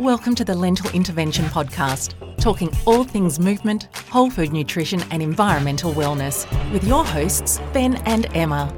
Welcome to the Lentil Intervention Podcast, talking all things movement, whole food nutrition, and environmental wellness with your hosts, Ben and Emma.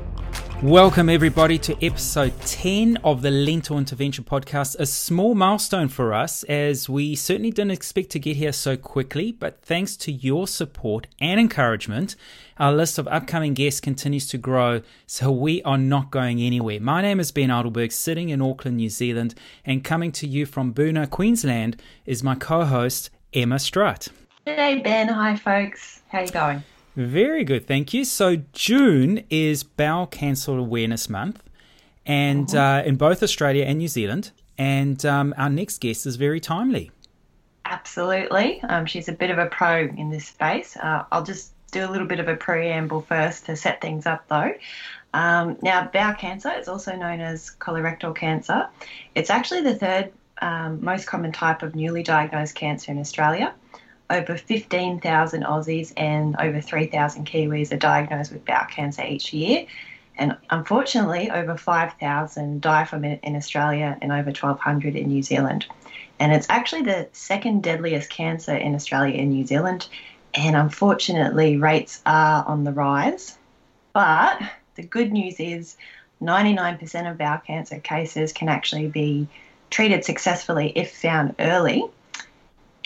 Welcome, everybody, to episode 10 of the Lentil Intervention Podcast. A small milestone for us as we certainly didn't expect to get here so quickly, but thanks to your support and encouragement, our list of upcoming guests continues to grow, so we are not going anywhere. My name is Ben Adelberg, sitting in Auckland, New Zealand, and coming to you from Boona, Queensland, is my co host, Emma Strutt. Hey, Ben. Hi, folks. How are you going? Very good, thank you. So June is Bowel Cancer Awareness Month, and oh. uh, in both Australia and New Zealand. And um, our next guest is very timely. Absolutely, um, she's a bit of a pro in this space. Uh, I'll just do a little bit of a preamble first to set things up, though. Um, now, bowel cancer is also known as colorectal cancer. It's actually the third um, most common type of newly diagnosed cancer in Australia over 15,000 Aussies and over 3,000 Kiwis are diagnosed with bowel cancer each year. And unfortunately, over 5,000 die from it in Australia and over 1,200 in New Zealand. And it's actually the second deadliest cancer in Australia and New Zealand. And unfortunately, rates are on the rise. But the good news is 99% of bowel cancer cases can actually be treated successfully if found early.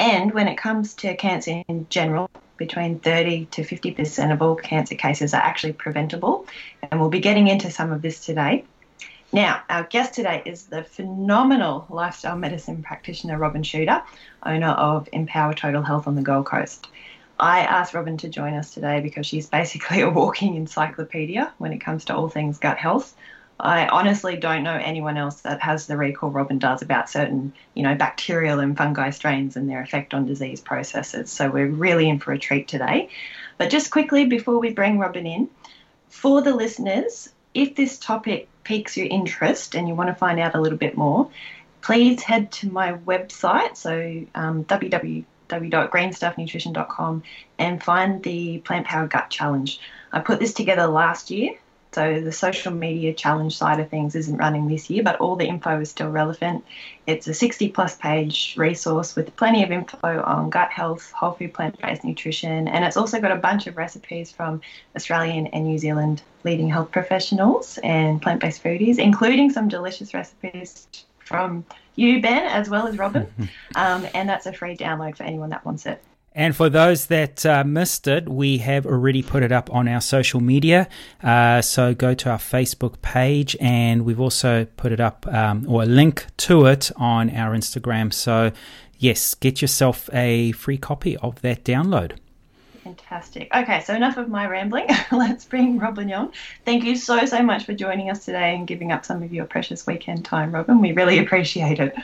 And when it comes to cancer in general, between 30 to 50% of all cancer cases are actually preventable. And we'll be getting into some of this today. Now, our guest today is the phenomenal lifestyle medicine practitioner Robyn Chuter, owner of Empower Total Health on the Gold Coast. I asked Robyn to join us today because she's basically a walking encyclopedia when it comes to all things gut health. I honestly don't know anyone else that has the recall Robyn does about certain, you know, bacterial and fungi strains and their effect on disease processes. So we're really in for a treat today. But just quickly before we bring Robyn in, for the listeners, if this topic piques your interest and you want to find out a little bit more, please head to my website, so um, www.greenstuffnutrition.com, and find the Plant Power Gut Challenge. I put this together last year so the social media challenge side of things isn't running this year, but all the info is still relevant. It's a 60 plus page resource with plenty of info on gut health, whole food plant based nutrition, and it's also got a bunch of recipes from Australian and New Zealand leading health professionals and plant based foodies, including some delicious recipes from you, Ben, as well as Robyn. um, and that's a free download for anyone that wants it. And for those that uh, missed it, we have already put it up on our social media. Uh, so go to our Facebook page, and we've also put it up um, or a link to it on our Instagram. So, yes, get yourself a free copy of that download. Fantastic. Okay, so enough of my rambling. Let's bring Robyn on. Thank you so, so much for joining us today and giving up some of your precious weekend time, Robyn. We really appreciate it.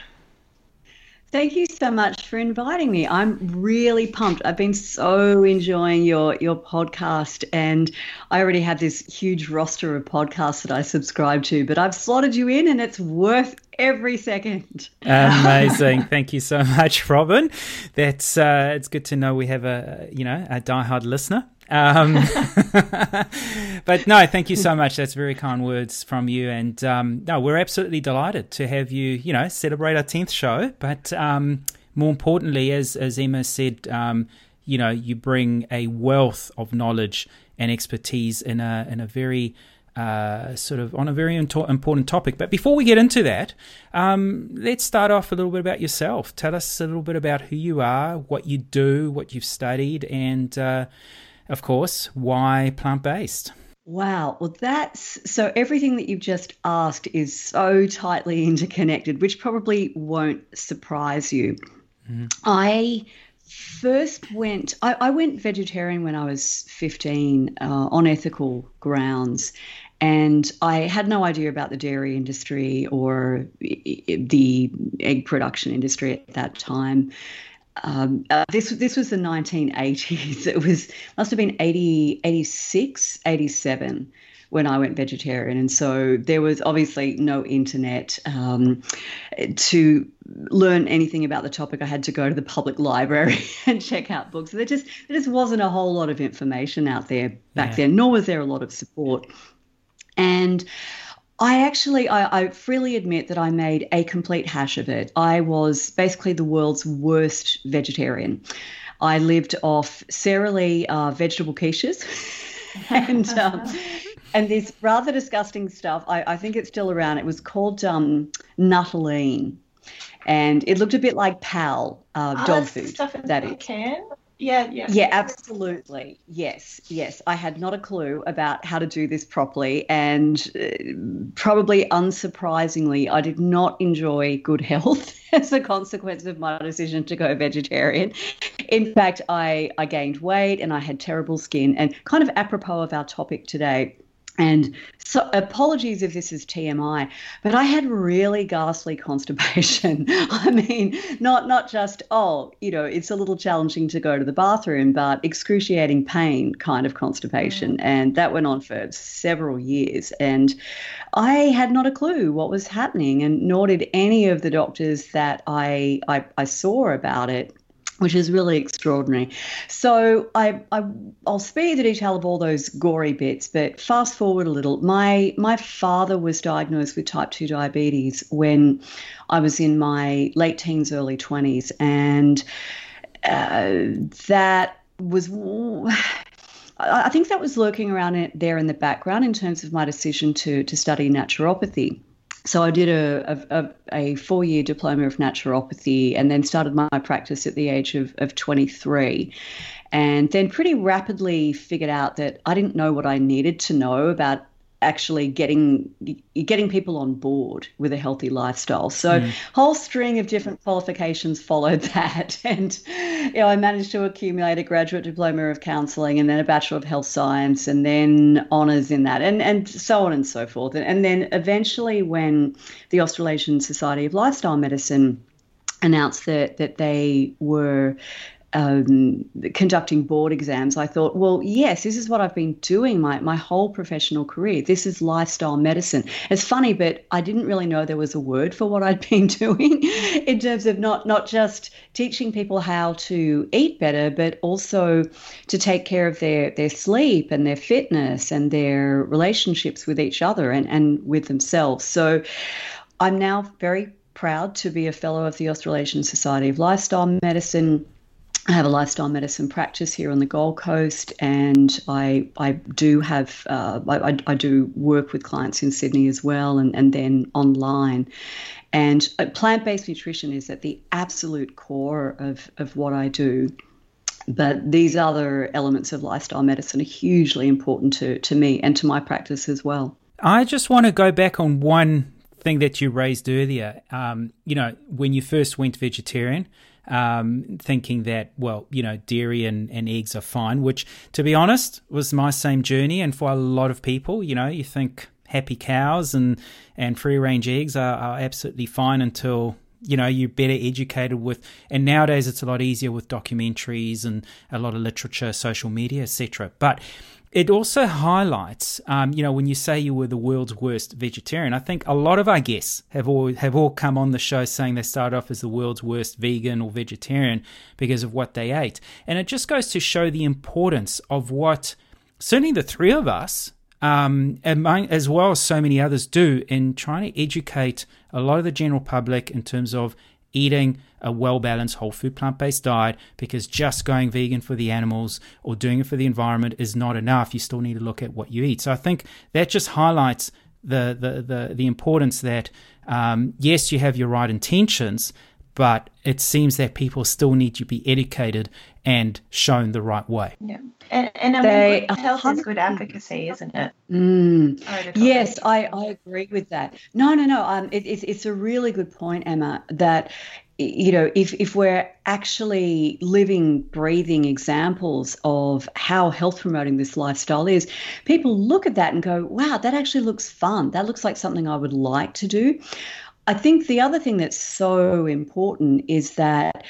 Thank you so much for inviting me. I'm really pumped. I've been so enjoying your your podcast and I already have this huge roster of podcasts that I subscribe to, but I've slotted you in and it's worth every second. Amazing. Thank you so much, Robyn. That's uh, it's good to know we have a you know, a diehard listener. Um, but no, thank you so much. That's very kind words from you. And um, no, we're absolutely delighted to have you, you know, celebrate our 10th show. But um, more importantly, as, as Emma said, um, you know, you bring a wealth of knowledge and expertise in a, in a very uh, sort of on a very important topic. But before we get into that, um, let's start off a little bit about yourself. Tell us a little bit about who you are, what you do, what you've studied, and uh, of course, why plant based? Wow. Well, that's so everything that you've just asked is so tightly interconnected, which probably won't surprise you. Mm. I first went, I, I, went vegetarian when I was 15 uh, on ethical grounds. And I had no idea about the dairy industry or the egg production industry at that time um, uh, this this was the 1980s. It was must have been 80, 86, 87 when I went vegetarian, and so there was obviously no internet um, to learn anything about the topic. I had to go to the public library and check out books. There just there just wasn't a whole lot of information out there back yeah. then, nor was there a lot of support. And I actually, I, I, freely admit that I made a complete hash of it. I was basically the world's worst vegetarian. I lived off Sara Lee uh, vegetable quiches and um, and this rather disgusting stuff. I, I, think it's still around. It was called um, and it looked a bit like Pal uh, oh, dog food. Stuff in that is. can. Yeah, yeah. Yeah, absolutely. Yes, yes. I had not a clue about how to do this properly. And uh, probably unsurprisingly, I did not enjoy good health as a consequence of my decision to go vegetarian. In fact, I, I gained weight and I had terrible skin. And kind of apropos of our topic today, and so, apologies if this is TMI, but I had really ghastly constipation. I mean, not not just oh, you know, it's a little challenging to go to the bathroom, but excruciating pain kind of constipation, mm. and that went on for several years. And I had not a clue what was happening, and nor did any of the doctors that I I, I saw about it which is really extraordinary. So I, I will spare you the detail of all those gory bits, but fast forward a little. My my father was diagnosed with type two diabetes when I was in my late teens, early twenties, and uh, that was. I think that was lurking around there in the background in terms of my decision to to study naturopathy so I did a, a, a four year diploma of naturopathy and then started my practice at the age of, of 23. And then pretty rapidly figured out that I didn't know what I needed to know about actually getting getting people on board with a healthy lifestyle. So mm. whole string of different qualifications followed that and you know I managed to accumulate a graduate diploma of counseling and then a bachelor of health science and then honors in that and and so on and so forth. And then eventually when the Australasian Society of Lifestyle Medicine announced that that they were um, conducting board exams, I thought, well, yes, this is what I've been doing my, my whole professional career. This is lifestyle medicine. It's funny, but I didn't really know there was a word for what I'd been doing in terms of not, not just teaching people how to eat better, but also to take care of their, their sleep and their fitness and their relationships with each other and, and with themselves. So I'm now very proud to be a fellow of the Australasian Society of Lifestyle Medicine I have a lifestyle medicine practice here on the Gold Coast, and I I do have uh, I, I do work with clients in Sydney as well, and and then online. And uh, plant-based nutrition is at the absolute core of of what I do. But these other elements of lifestyle medicine are hugely important to to me and to my practice as well. I just want to go back on one thing that you raised earlier. Um, you know, when you first went vegetarian um, thinking that, well, you know, dairy and, and eggs are fine, which, to be honest, was my same journey. And for a lot of people, you know, you think happy cows and, and free range eggs are, are absolutely fine until you know you're better educated with and nowadays it's a lot easier with documentaries and a lot of literature social media etc but it also highlights, um, you know, when you say you were the world's worst vegetarian, I think a lot of our guests have all have all come on the show saying they started off as the world's worst vegan or vegetarian because of what they ate, and it just goes to show the importance of what certainly the three of us, um, among, as well as so many others, do in trying to educate a lot of the general public in terms of eating a well balanced whole food plant based diet because just going vegan for the animals or doing it for the environment is not enough. You still need to look at what you eat. So I think that just highlights the the the, the importance that um, yes, you have your right intentions, but it seems that people still need to be educated and shown the right way. Yeah. And, and I they, mean, health is good advocacy, isn't it? Mm. Yes, I, I agree with that. No, no, no. Um, it, it's, it's a really good point, Emma, that you know, if, if we're actually living, breathing examples of how health promoting this lifestyle is, people look at that and go, wow, that actually looks fun. That looks like something I would like to do. I think the other thing that's so important is that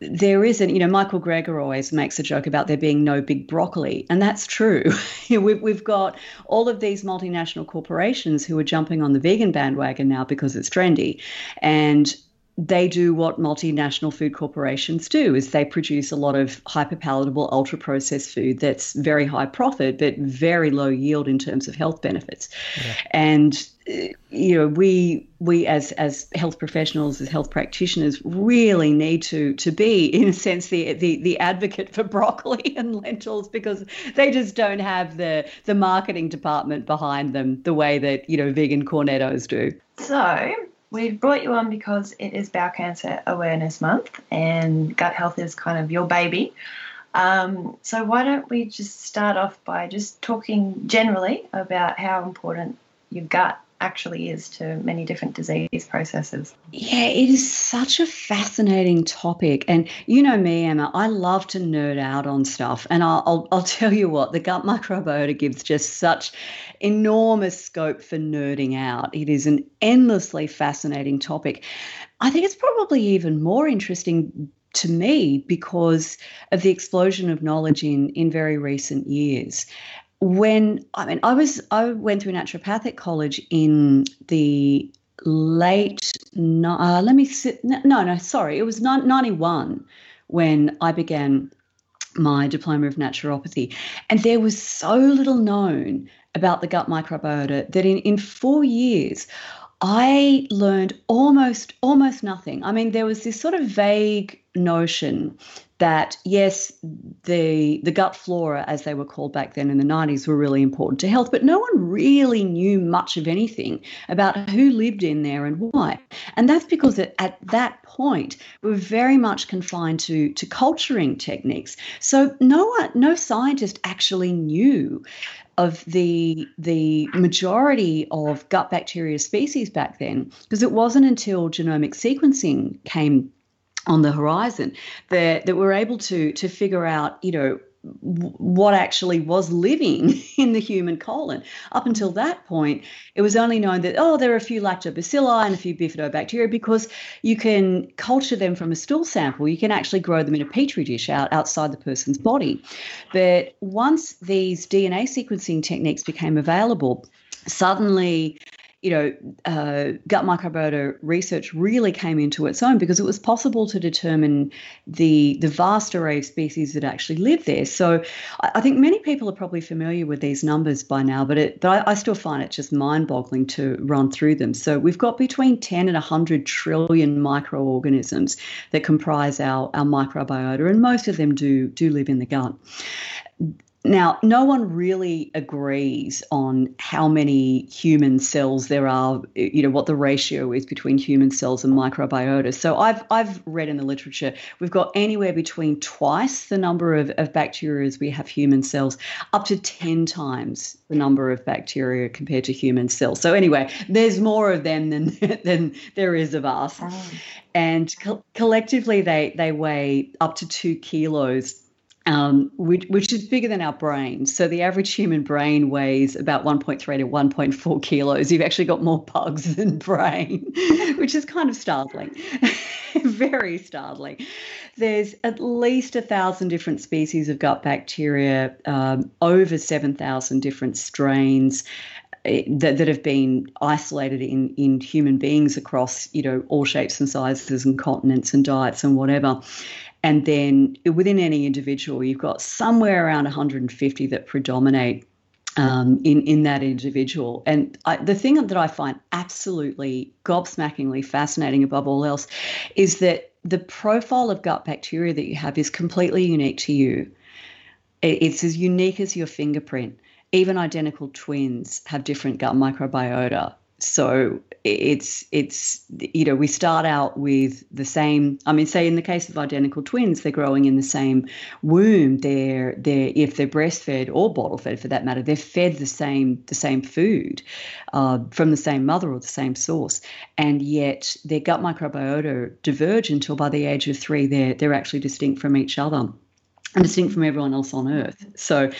there isn't, you know, Michael Greger always makes a joke about there being no big broccoli, and that's true. we've, we've got all of these multinational corporations who are jumping on the vegan bandwagon now because it's trendy. And they do what multinational food corporations do is they produce a lot of hyper palatable ultra processed food that's very high profit but very low yield in terms of health benefits yeah. and you know we we as as health professionals as health practitioners really need to to be in a sense the the the advocate for broccoli and lentils because they just don't have the the marketing department behind them the way that you know vegan cornettos do so we've brought you on because it is bowel cancer awareness month and gut health is kind of your baby. Um, so why don't we just start off by just talking generally about how important your gut actually is to many different disease processes. Yeah, it is such a fascinating topic. And you know me, Emma, I love to nerd out on stuff. And I'll, I'll, I'll tell you what, the gut microbiota gives just such enormous scope for nerding out. It is an endlessly fascinating topic. I think it's probably even more interesting to me because of the explosion of knowledge in in very recent years when I mean I was I went through naturopathic college in the late uh, let me sit no no sorry it was 91 when I began my diploma of naturopathy and there was so little known about the gut microbiota that in, in four years I learned almost almost nothing. I mean, there was this sort of vague notion that yes, the the gut flora, as they were called back then in the 90s, were really important to health, but no one really knew much of anything about who lived in there and why. And that's because at, at that point we were very much confined to to culturing techniques. So no one, no scientist actually knew of the the majority of gut bacteria species back then because it wasn't until genomic sequencing came on the horizon that, that we're able to to figure out you know what actually was living in the human colon. Up until that point, it was only known that, oh, there are a few lactobacilli and a few bifidobacteria because you can culture them from a stool sample. You can actually grow them in a petri dish out outside the person's body. But once these DNA sequencing techniques became available, suddenly you know, uh, gut microbiota research really came into its own because it was possible to determine the the vast array of species that actually live there. So I, I think many people are probably familiar with these numbers by now, but it but I, I still find it just mind-boggling to run through them. So we've got between 10 and 100 trillion microorganisms that comprise our, our microbiota, and most of them do do live in the gut. Now, no one really agrees on how many human cells there are, you know, what the ratio is between human cells and microbiota. So I've, I've read in the literature, we've got anywhere between twice the number of, of bacteria as we have human cells, up to 10 times the number of bacteria compared to human cells. So anyway, there's more of them than, than there is of us. Oh. And co- collectively, they, they weigh up to two kilos um, which, which, is bigger than our brain. So the average human brain weighs about 1.3 to 1.4 kilos. You've actually got more bugs than brain, which is kind of startling, very startling. There's at least a thousand different species of gut bacteria, um, over 7,000 different strains. Eh, that, that have been isolated in, in human beings across you know all shapes and sizes and continents and diets and whatever and then within any individual, you've got somewhere around 150 that predominate um, in in that individual. And I, the thing that I find absolutely gobsmackingly fascinating above all else is that the profile of gut bacteria that you have is completely unique to you. It's as unique as your fingerprint. Even identical twins have different gut microbiota so it's it's you know we start out with the same i mean say in the case of identical twins they're growing in the same womb they're they're if they're breastfed or bottle fed for that matter they're fed the same the same food uh, from the same mother or the same source. And yet their gut microbiota diverge until by the age of three they're they're actually distinct from each other and distinct from everyone else on earth. So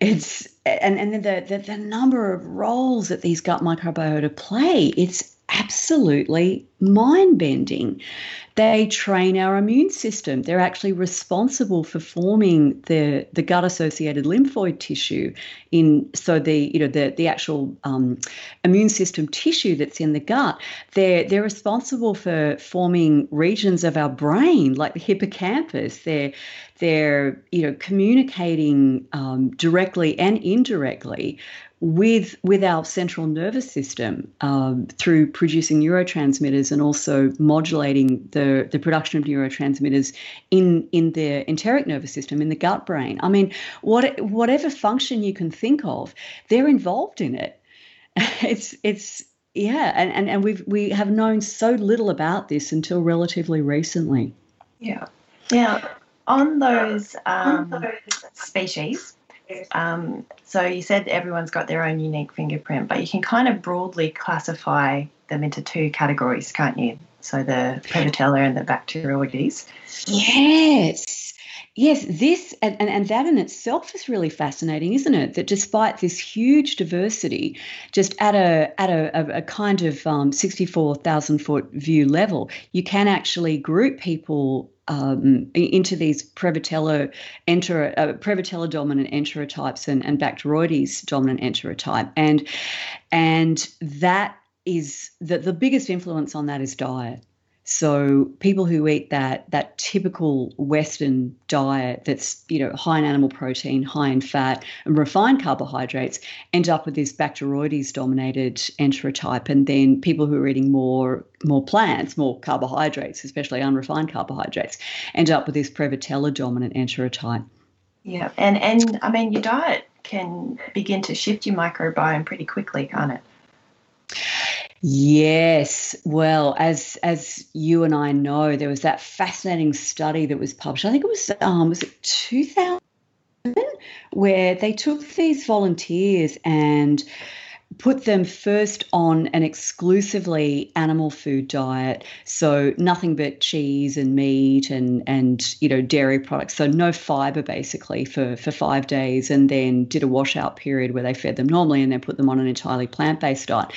it's and and then the, the, the number of roles that these gut microbiota play, it's absolutely mind bending. They train our immune system. They're actually responsible for forming the, the gut associated lymphoid tissue in so the you know the the actual um, immune system tissue that's in the gut. They're they're responsible for forming regions of our brain like the hippocampus. They're they're you know communicating um, directly and indirectly with with our central nervous system um, through producing neurotransmitters and also modulating the the production of neurotransmitters in in the enteric nervous system in the gut brain. I mean, what whatever function you can think of, they're involved in it. It's it's yeah, and, and, and we've we have known so little about this until relatively recently. Yeah. yeah. on those um, species, um, so you said everyone's got their own unique fingerprint, but you can kind of broadly classify them into two categories, can't you? So the Prevotella and the Bacteroides. Yes. Yes, this and, and, and that in itself is really fascinating, isn't it? That despite this huge diversity, just at a at a, a, kind of um, sixty four thousand foot view level, you can actually group people um, into these Prevotella, enter, uh, Prevotella dominant enterotypes and, and Bacteroides dominant enterotype, and and that is that the biggest influence on that is diet. So people who eat that that typical Western diet that's you know high in animal protein, high in fat, and refined carbohydrates end up with this Bacteroides dominated enterotype, and then people who are eating more more plants, more carbohydrates, especially unrefined carbohydrates, end up with this Prevotella dominant enterotype. Yeah, and and I mean your diet can begin to shift your microbiome pretty quickly, can't it? Yes. Well, as as you and I know, there was that fascinating study that was published. I think it was um was it 2000 where they took these volunteers and put them first on an exclusively animal food diet. So nothing but cheese and meat and and you know dairy products. So no fiber basically for for 5 days and then did a washout period where they fed them normally and then put them on an entirely plant-based diet.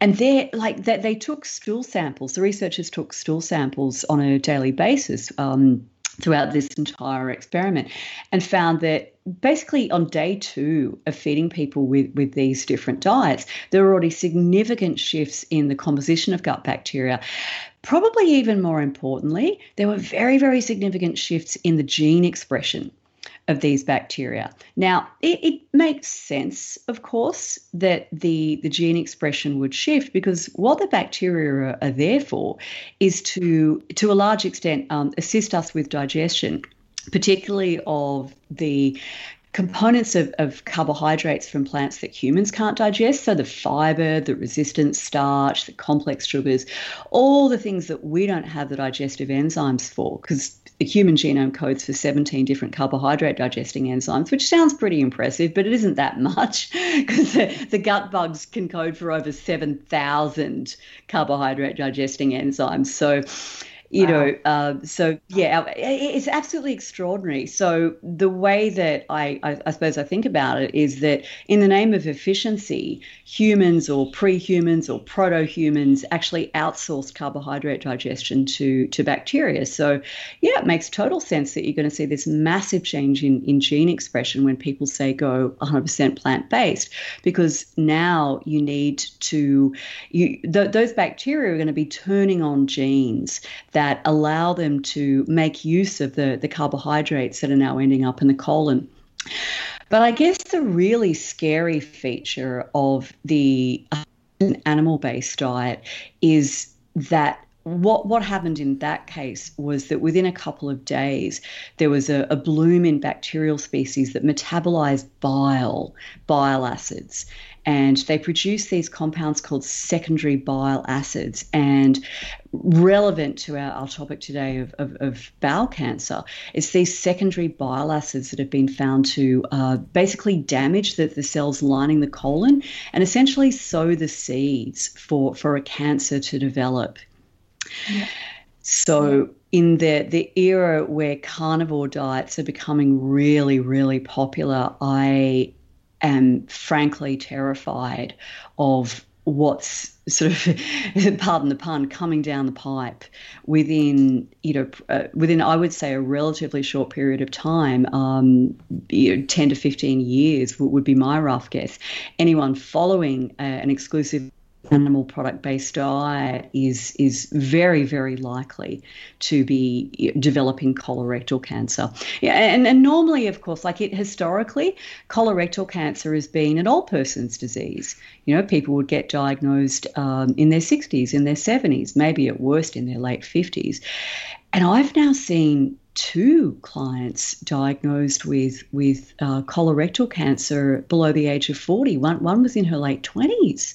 And they like that they took stool samples. The researchers took stool samples on a daily basis um, throughout this entire experiment and found that basically on day two of feeding people with, with these different diets, there were already significant shifts in the composition of gut bacteria. Probably even more importantly, there were very, very significant shifts in the gene expression of these bacteria. Now, it, it, makes sense, of course, that the, the gene expression would shift because what the bacteria are, there for is to, to a large extent, um, assist us with digestion, particularly of the components of, of carbohydrates from plants that humans can't digest. So, the fiber, the resistant starch, the complex sugars, all the things that we don't have the digestive enzymes for, because the human genome codes for 17 different carbohydrate digesting enzymes, which sounds pretty impressive, but it isn't that much because the, the, gut bugs can code for over 7,000 carbohydrate digesting enzymes. So you wow. know uh, so yeah it's absolutely extraordinary so the way that I, I, I suppose i think about it is that in the name of efficiency humans or pre-humans or proto-humans actually outsourced carbohydrate digestion to to bacteria so yeah it makes total sense that you're going to see this massive change in, in gene expression when people say go 100% plant-based because now you need to you th- those bacteria are going to be turning on genes that allow them to make use of the, the carbohydrates that are now ending up in the colon. But I guess the really scary feature of the animal based diet is that what what happened in that case was that within a couple of days there was a, a, bloom in bacterial species that metabolized bile bile acids and they produce these compounds called secondary bile acids. And relevant to our, our topic today of, of, of bowel cancer it's these secondary bile acids that have been found to uh, basically damage the, the cells lining the colon and essentially sow the seeds for, for a cancer to develop. So in the the era where carnivore diets are becoming really really popular, I am frankly terrified of what's sort of, pardon the pun, coming down the pipe within, you know, uh, within I would say a relatively short period of time, um, you know, 10 to 15 years would, would be my rough guess. Anyone following uh, an exclusive animal product based diet is is very very likely to be developing colorectal cancer. Yeah and, and normally of course like it historically colorectal cancer has been an old person's disease. You know people would get diagnosed um, in their 60s in their 70s maybe at worst in their late 50s and i've now seen two clients diagnosed with with uh, colorectal cancer below the age of 40 one, one was in her late 20s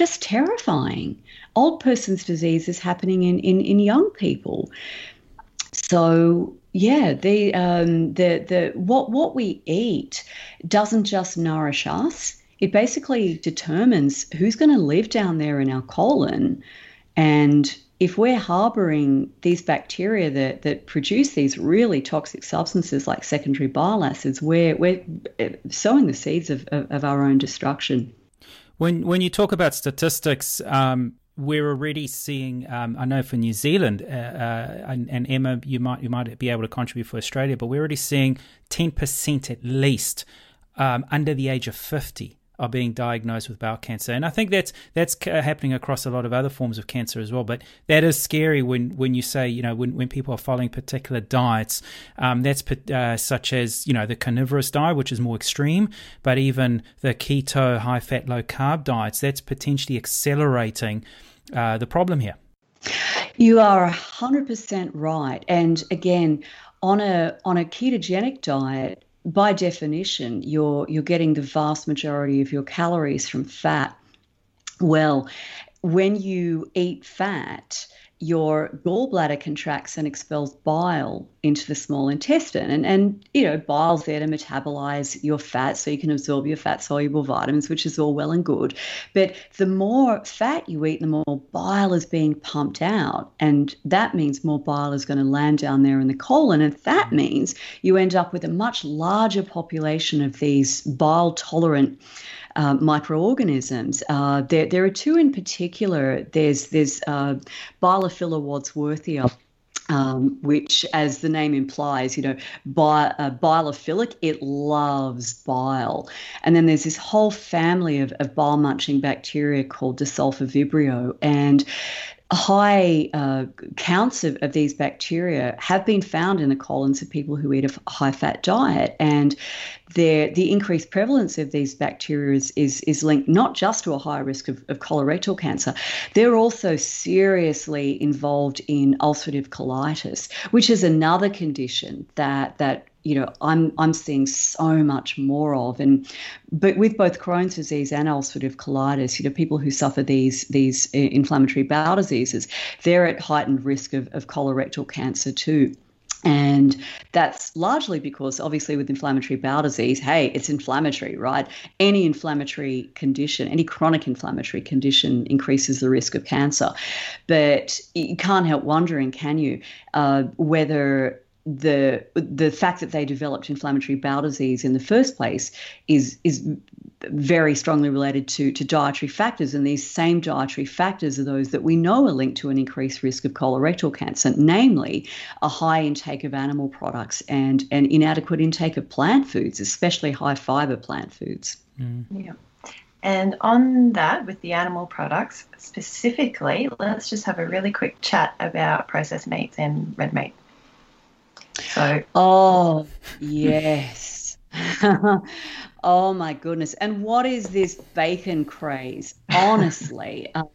just terrifying. Old person's disease is happening in, in, in young people. So yeah, the um, the the what what we eat doesn't just nourish us. It basically determines who's going to live down there in our colon, and if we're harboring these bacteria that, that produce these really toxic substances like secondary bile acids, we're, we're sowing the seeds of, of, of our own destruction. When when you talk about statistics, um, we're already seeing. Um, I know for New Zealand, uh, uh, and, and, Emma, you might you might be able to contribute for Australia, but we're already seeing ten percent at least um, under the age of fifty are being diagnosed with bowel cancer, and I think that's that's happening across a lot of other forms of cancer as well. But that is scary when when you say you know when, when people are following particular diets, um, that's uh, such as you know the carnivorous diet, which is more extreme, but even the keto, high fat, low carb diets, that's potentially accelerating uh, the problem here. You are hundred percent right, and again on a on a ketogenic diet by definition, you're you're getting the vast majority of your calories from fat. Well, when you eat fat, your gallbladder contracts and expels bile into the small intestine. And, and you know, bile's there to metabolize your fat so you can absorb your fat soluble vitamins, which is all well and good. But the more fat you eat, the more bile is being pumped out. And that means more bile is going to land down there in the colon. And that means you end up with a much larger population of these bile tolerant uh, microorganisms. Uh, there, there are two in particular. There's there's uh, Bilophila wadsworthia. Um, which, as the name implies, you know, bi- uh, bilophilic, it loves bile. And then there's this whole family of, of bile munching bacteria called Desulfovibrio. Vibrio. And high uh, counts of, of these bacteria have been found in the colons of people who eat a high fat diet. And the increased prevalence of these bacteria is, is, is, linked not just to a higher risk of, of colorectal cancer, they're also seriously involved in ulcerative colitis, which is another condition that, that you know I'm I'm seeing so much more of and but with both Crohn's disease and ulcerative colitis you know people who suffer these these uh, inflammatory bowel diseases they're at heightened risk of, of colorectal cancer too and that's largely because, obviously, with inflammatory bowel disease, hey, it's inflammatory, right? Any inflammatory condition, any chronic inflammatory condition increases the risk of cancer. But you can't help wondering, can you, uh, whether the the fact that they developed inflammatory bowel disease in the first place is is very strongly related to to dietary factors and these same dietary factors are those that we know are linked to an increased risk of colorectal cancer namely a high intake of animal products and an inadequate intake of plant foods especially high fiber plant foods mm. yeah and on that, with the animal products specifically, let's just have a really quick chat about processed meats and red meat. So. Oh, yes. oh my goodness. And what is this bacon craze? Honestly. um,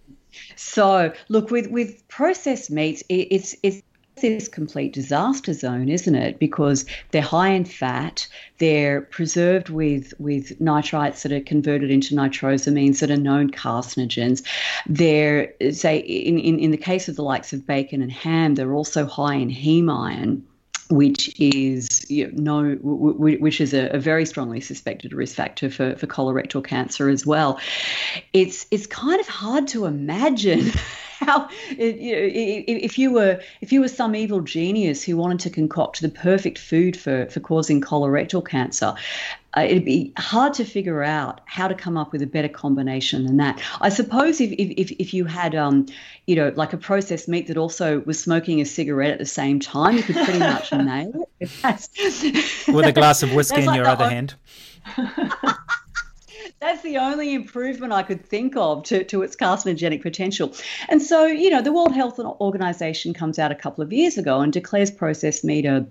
so look with with processed meats, it, it's it's this complete disaster zone, isn't it? Because they're high in fat, they're preserved with with nitrites that are converted into nitrosamines that are known carcinogens. They're say in, in, in the case of the likes of bacon and ham, they're also high in heme iron which is you know, which is a, a, very strongly suspected risk factor for, for colorectal cancer as well. It's it's kind of hard to imagine how you know, if you were if you were some evil genius who wanted to concoct the perfect food for for causing colorectal cancer. Uh, it'd be hard to figure out how to come up with a better combination than that. I suppose if if if you had um, you know, like a processed meat that also was smoking a cigarette at the same time, you could pretty much nail it. With a glass of whiskey in like your other hand. that's the only improvement I could think of to, to its carcinogenic potential. And so, you know, the World Health Organization comes out a couple of years ago and declares processed meat a,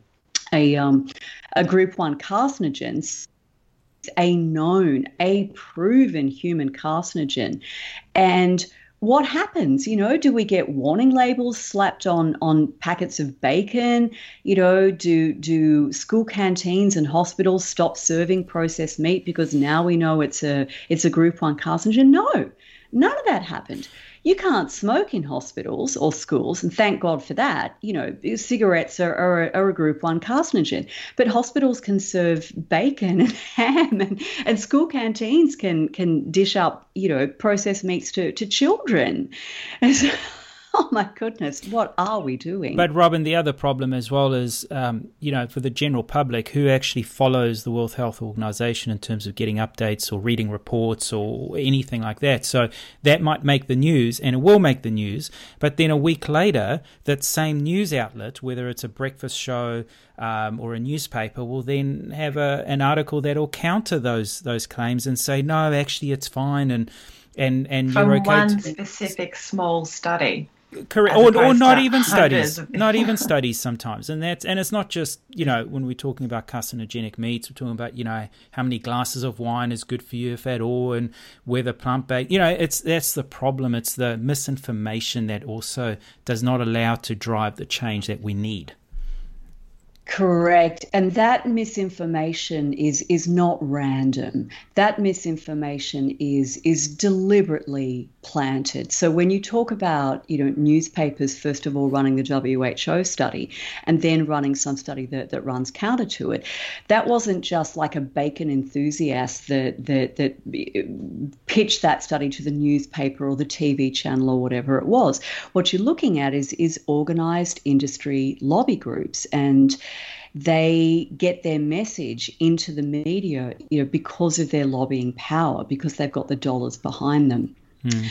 a, um, a group one carcinogen a known, a proven human carcinogen. And what happens? You know, do we get warning labels slapped on on packets of bacon? You know, do do school canteens and hospitals stop serving processed meat because now we know it's a it's a group one carcinogen? No, none of that happened you can't smoke in hospitals or schools, and thank God for that. You know, cigarettes are, are, are a group one carcinogen, but hospitals can serve bacon and ham, and, and school canteens can can dish up, you know, processed meats to, to children. oh my goodness, what are we doing? But Robyn, the other problem as well is, um, you know, for the general public who actually follows the World Health Organization in terms of getting updates or reading reports or anything like that. So that might make the news, and it will make the news. But then a week later, that same news outlet, whether it's a breakfast show um, or a newspaper, will then have a, an article that will counter those those claims and say, no, actually, it's fine and and and from you're okay one to... specific small study correct. Or, or not even studies. Not even studies sometimes. And that's and it's not just you know when we're talking about carcinogenic meats we're talking about you know how many glasses of wine is good for you if at all and whether plant-based you know it's that's the problem. It's the misinformation that also does not allow to drive the change that we need. Correct. And that misinformation is is not random. That misinformation is is deliberately planted. So when you talk about, you know, newspapers first of all running the WHO study and then running some study that, that runs counter to it, that wasn't just like a bacon enthusiast that that that uh, pitched that study to the newspaper or the TV channel or whatever it was. What you're looking at is is organized industry lobby groups and they get their message into the media, you know, because of their lobbying power, because they've got the dollars behind them. Mm.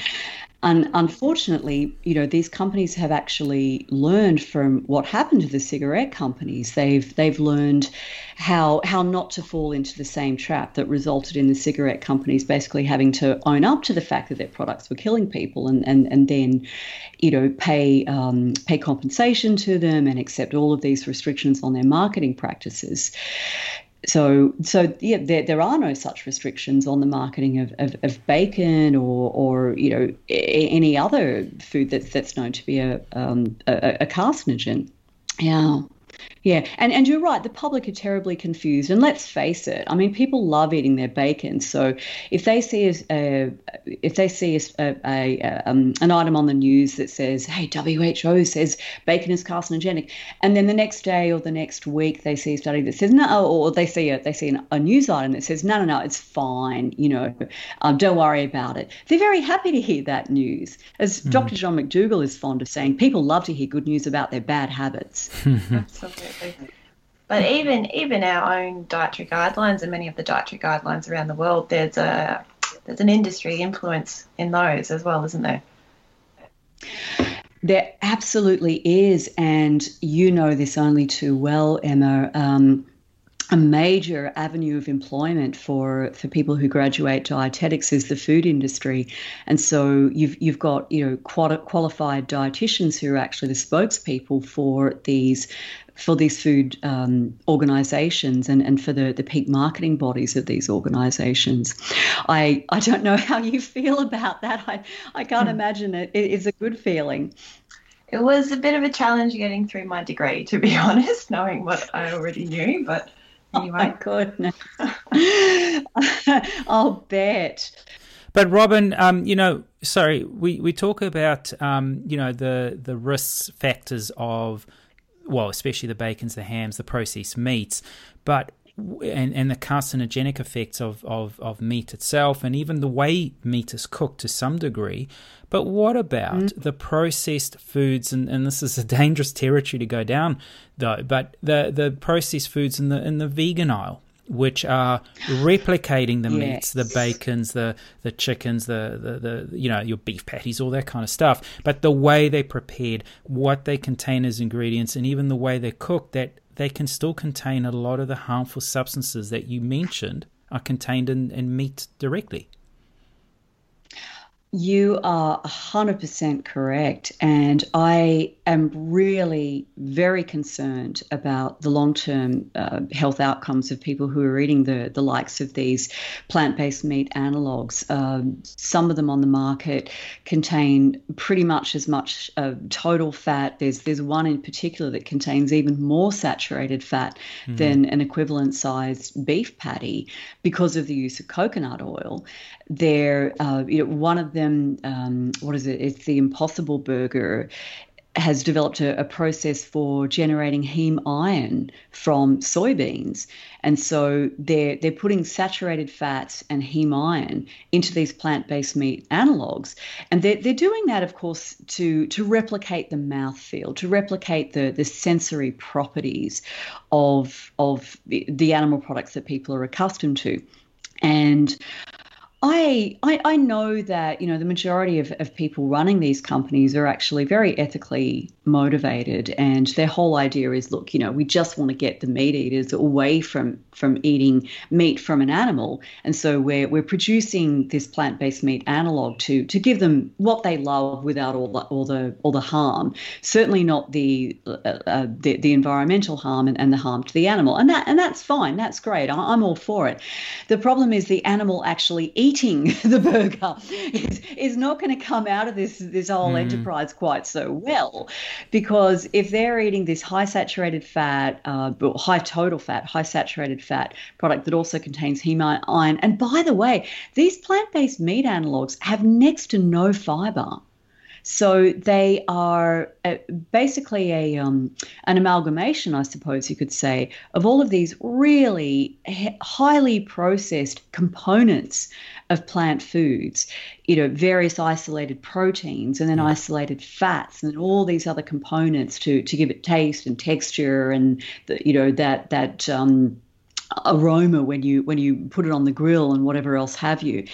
And unfortunately, you know, these companies have actually learned from what happened to the cigarette companies. They've they've learned how how not to fall into the same trap that resulted in the cigarette companies basically having to own up to the fact that their products were killing people and and, and then, you know, pay um, pay compensation to them and accept all of these restrictions on their marketing practices so so yeah there, there are no such restrictions on the marketing of, of, of bacon or or you know a, any other food that's that's known to be a um, a, a carcinogen. Yeah yeah, and, and you're right, the public are terribly confused. And let's face it, I mean, people love eating their bacon. So if they see a, a if they see a, a, um, an item on the news that says, hey, WHO says bacon is carcinogenic, and then the next day or the next week they see a study that says no, or they see a, they see an, a news item that says no, no, no, it's fine, you know, um, don't worry about it. They're very happy to hear that news. As mm. Dr. John McDougall is fond of saying, people love to hear good news about their bad habits. Absolutely. But even even our own dietary guidelines and many of the dietary guidelines around the world, there's a there's an industry influence in those as well, isn't there? There absolutely is, and you know this only too well, Emma. Um, a major avenue of employment for for people who graduate dietetics is the food industry, and so you've you've got you know qualified dietitians who are actually the spokespeople for these for these food um, organisations and, and for the, the peak marketing bodies of these organisations. I, I don't know how you feel about that. I, I can't hmm. imagine it. It is a good feeling. It was a bit of a challenge getting through my degree, to be honest, knowing what I already knew, but anyway. Oh my goodness. I'll bet. But Robyn, um, you know, sorry, we, we talk about um, you know the the risks factors of well, especially the bacons, the hams, the processed meats, but and, and the carcinogenic effects of, of, of meat itself and even the way meat is cooked to some degree. But what about mm. the processed foods? And, and this is a dangerous territory to go down, though. But the, the processed foods in the in the vegan aisle, which are replicating the Yes. meats, the bacons, the the chickens, the, the the you know your beef patties, all that kind of stuff. But the way they prepared, what they contain as ingredients, and even the way they're cooked, that they can still contain a lot of the harmful substances that you mentioned are contained in, in meat directly. You are 100% correct. And I am really very concerned about the long term uh, health outcomes of people who are eating the, the likes of these plant based meat analogues. Um, some of them on the market contain pretty much as much uh, total fat. There's, there's one in particular that contains even more saturated fat mm-hmm. than an equivalent sized beef patty because of the use of coconut oil. There, uh, you know, one of them, um, what is it? It's the Impossible Burger has developed a, a, process for generating heme iron from soybeans, and so they're they're putting saturated fats and heme iron into these plant-based meat analogs, and they're they're doing that, of course, to to replicate the mouthfeel, to replicate the the sensory properties of of the, the animal products that people are accustomed to, and I, I, I know that you know the majority of, of people running these companies are actually very ethically motivated, and their whole idea is, look, you know, we just want to get the meat eaters away from from eating meat from an animal, and so we're we're producing this plant based meat analog to to give them what they love without all the all the all the harm. Certainly not the uh, uh, the, the environmental harm and, and the harm to the animal, and that and that's fine, that's great. I, I'm all for it. The problem is the animal actually eats eating the burger is, is not going to come out of this this whole mm. enterprise quite so well because if they're eating this high saturated fat uh, high total fat high saturated fat product that also contains heme iron and by the way these plant-based meat analogs have next to no fiber so they are uh, basically a um, an amalgamation, I suppose you could say, of all of these really he- highly processed components of plant foods. You know, various isolated proteins and then isolated fats and all these other components to to give it taste and texture and the, you know that that. Um, aroma when you when you put it on the grill and whatever else have you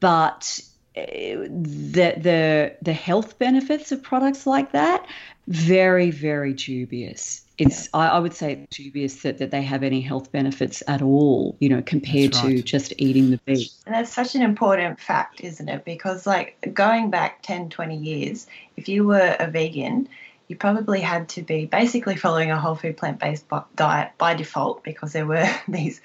but the the the health benefits of products like that very very dubious it's yeah. I, I, would say dubious that, that they have any health benefits at all you know compared right. to just eating the beef and that's such an important fact isn't it because like going back 10 20 years if you were a vegan you probably had to be basically following a whole food plant-based diet by default because there were these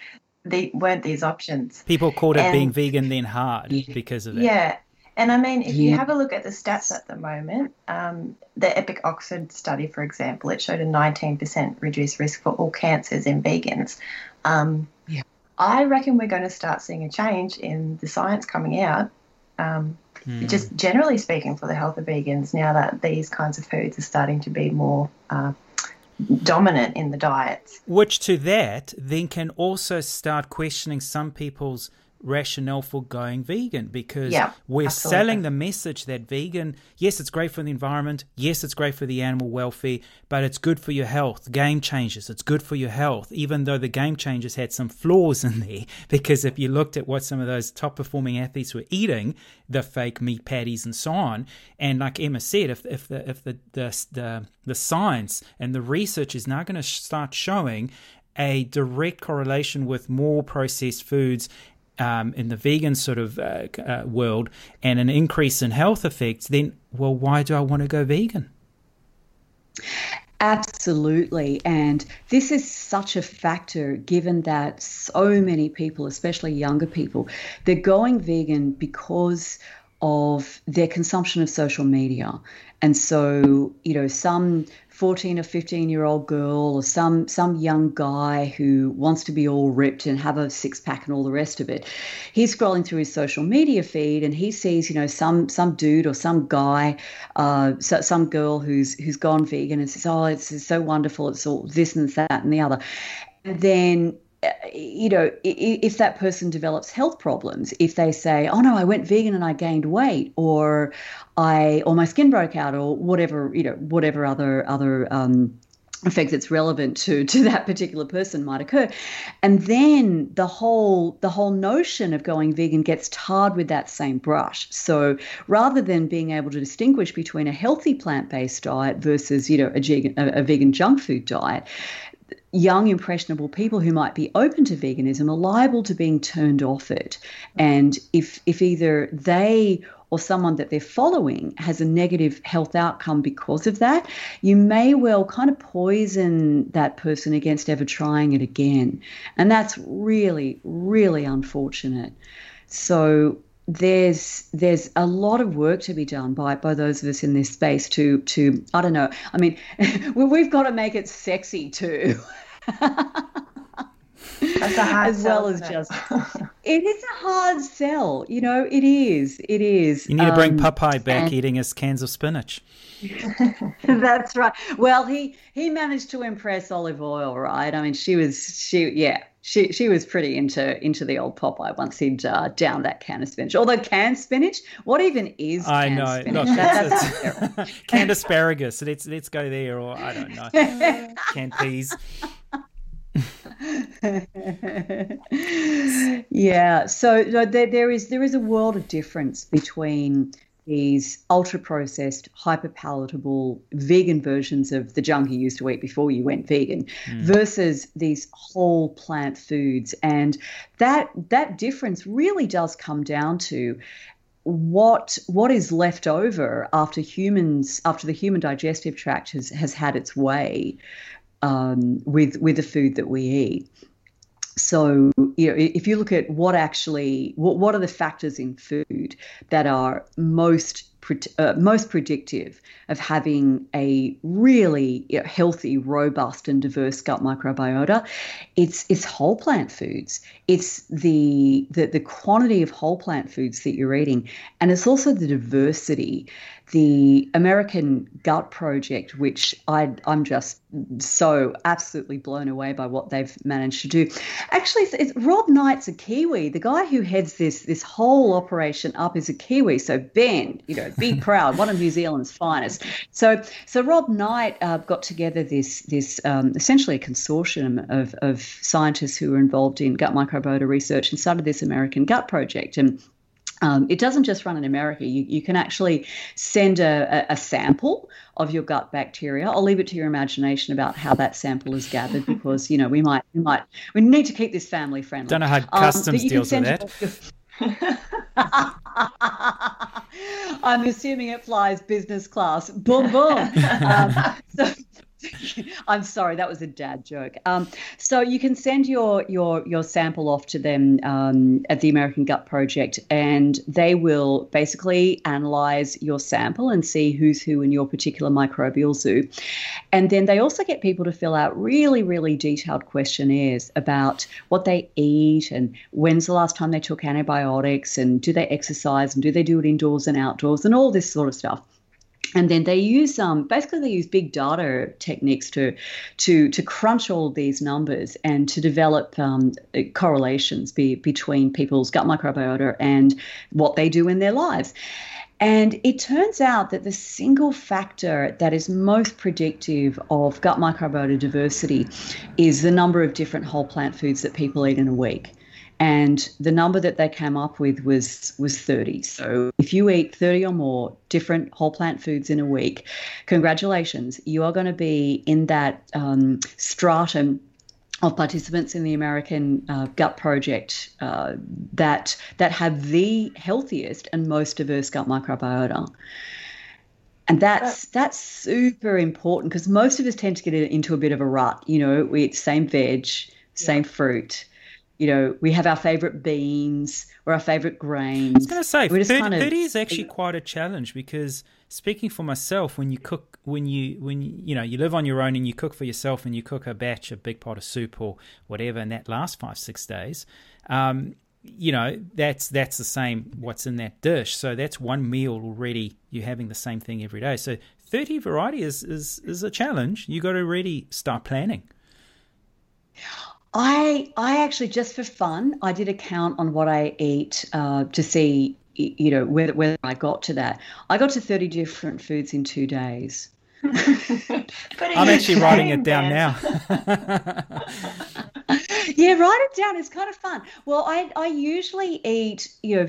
they weren't these options. People called it being vegan then hard yeah, because of that. Yeah. And I mean, if yeah. you have a look at the stats at the moment, um, the Epic Oxford study, for example, it showed a 19% reduced risk for all cancers in vegans. Um, yeah. I reckon we're going to start seeing a change in the science coming out, um, mm. just generally speaking, for the health of vegans now that these kinds of foods are starting to be more uh, dominant in the diets. Which to that then can also start questioning some people's rationale for going vegan because yeah, we're absolutely. selling the message that vegan, yes, it's great for the environment, yes, it's great for the animal welfare, but it's good for your health. Game changers, it's good for your health, even though the game changers had some flaws in there. Because if you looked at what some of those top performing athletes were eating, the fake meat patties and so on, and like Emma said, if if the if the the the, the science and the research is now going to start showing a direct correlation with more processed foods um, in the vegan sort of uh, uh, world and an increase in health effects, then, well, why do I want to go vegan? Absolutely. And this is such a factor given that so many people, especially younger people, they're going vegan because of their consumption of social media. And so, you know, some 14 or 15 year old girl or some some young guy who wants to be all ripped and have a six pack and all the rest of it. He's scrolling through his social media feed and he sees you know some some dude or some guy uh, so, some girl who's who's gone vegan and says oh it's, it's so wonderful. It's all this and that and the other. And then you know, if that person develops health problems, if they say, "Oh no, I went vegan and I gained weight," or I or my skin broke out, or whatever, you know, whatever other other um, effect that's relevant to to that particular person might occur. And then the whole the whole notion of going vegan gets tarred with that same brush. So rather than being able to distinguish between a healthy plant-based diet versus you know a, a, a vegan junk food diet young impressionable people who might be open to veganism are liable to being turned off it and if if either they or someone that they're following has a negative health outcome because of that, you may well kind of poison that person against ever trying it again. And that's really, really unfortunate. So there's there's a lot of work to be done by by those of us in this space to to I don't know. I mean, we've got to make it sexy too. That's a hard as well as just it is a hard sell you know it is it is you need to bring um, Popeye back and, eating his cans of spinach that's right well he he managed to impress olive oil right i mean she was she yeah she she was pretty into into the old Popeye once he'd uh, down that can of spinach. Although canned spinach, what even is I know spinach? Look, that, that's canned asparagus. Let's let's go there, or I don't know, canned peas. yeah, so there, there is there is a world of difference between these ultra processed, hyper palatable vegan versions of the junk you used to eat before you went vegan mm. versus these whole plant foods. And that that difference really does come down to what what is left over after humans after the human digestive tract has, has had its way um, with with the food that we eat. So, you know, if you look at what actually, what, what are the factors in food that are most uh, most predictive of having a really you know, healthy, robust, and diverse gut microbiota, it's it's whole plant foods. It's the, the the quantity of whole plant foods that you're eating, and it's also the diversity the American Gut Project, which I, I'm just so absolutely blown away by what they've managed to do. Actually, it's, it's, Rob Knight's a Kiwi. The guy who heads this this whole operation up is a Kiwi. So Ben, you know, be proud, one of New Zealand's finest. So so Rob Knight uh, got together this this um, essentially a consortium of of scientists who were involved in gut microbiota research and started this American Gut Project and um, it doesn't just run in America. You, you can actually send a, a, sample of your gut bacteria. I'll leave it to your imagination about how that sample is gathered because you know we might we might we need to keep this family friendly. Don't know how um, customs um, deals with that. I'm assuming it flies business class. Boom boom. Um, so, I'm sorry, that was a dad joke. Um, so you can send your your your sample off to them um, at the American Gut Project, and they will basically analyze your sample and see who's who in your particular microbial zoo. And then they also get people to fill out really really detailed questionnaires about what they eat and when's the last time they took antibiotics and do they exercise and do they do it indoors and outdoors and all this sort of stuff and then they use um, basically they use big data techniques to to to crunch all these numbers and to develop um, correlations be, between people's gut microbiota and what they do in their lives. And it turns out that the single factor that is most predictive of gut microbiota diversity is the number of different whole plant foods that people eat in a week and the number that they came up with was was 30 so if you eat 30 or more different whole plant foods in a week congratulations you are going to be in that um, stratum of participants in the American uh, Gut Project uh, that that have the healthiest and most diverse gut microbiota. And that's that's super important because most of us tend to get into a bit of a rut. You know, we eat same veg, same yeah. fruit, you know, we have our favorite beans or our favorite grains. I was going to say, 30, kind of, 30, is actually quite a challenge because speaking for myself, when you cook, when you, when you, you know, you live on your own and you cook for yourself and you cook a batch, a big pot of soup or whatever, and that lasts five, six days, um, you know, that's, that's the same what's in that dish. So that's one meal already. You're having the same thing every day. So 30 variety is, is, is a challenge. You got to really start planning. I I actually just for fun I did a count on what I eat uh, to see you know whether whether I got to that. I got to thirty different foods in two days. I'm actually writing it down now. yeah, write it down. It's kind of fun. Well, I I usually eat you know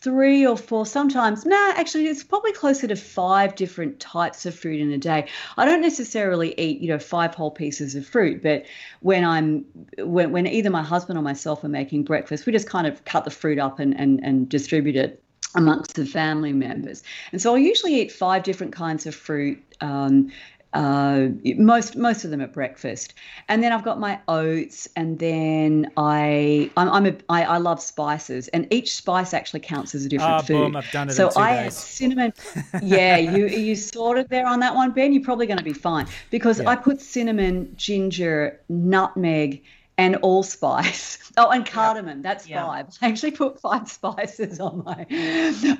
three or four, sometimes, no, nah, actually, it's probably closer to five different types of fruit in a day. I don't necessarily eat, you know, five whole pieces of fruit, but when I'm, when, when either my husband or myself are making breakfast, we just kind of cut the fruit up and, and, and distribute it amongst the family members. And so I usually eat five different kinds of fruit. Um, uh, most most of them at breakfast, and then I've got my oats, and then I I'm, I'm a I, I love spices, and each spice actually counts as a different oh, food. Boom, I've done it so I days. add cinnamon. yeah, you you sorted there on that one, Ben. You're probably going to be fine because yeah. I put cinnamon, ginger, nutmeg, and allspice. Oh, and cardamom. Yep. That's yep. five. I actually put five spices on my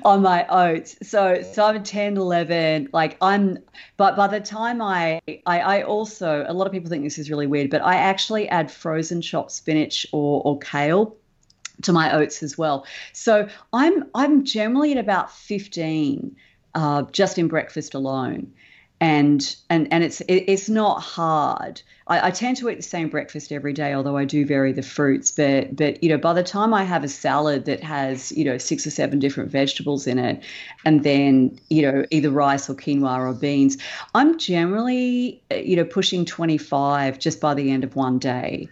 on my oats. So so I'm 10, 11. Like I'm, but by the time I, I I also a lot of people think this is really weird, but I actually add frozen chopped spinach or or kale to my oats as well. So I'm I'm generally at about 15 uh, just in breakfast alone and and and it's it, it's not hard. I, I, tend to eat the same breakfast every day, although I do vary the fruits. But but you know, by the time I have a salad that has you know six or seven different vegetables in it, and then you know either rice or quinoa or beans, I'm generally you know pushing 25 just by the end of one day.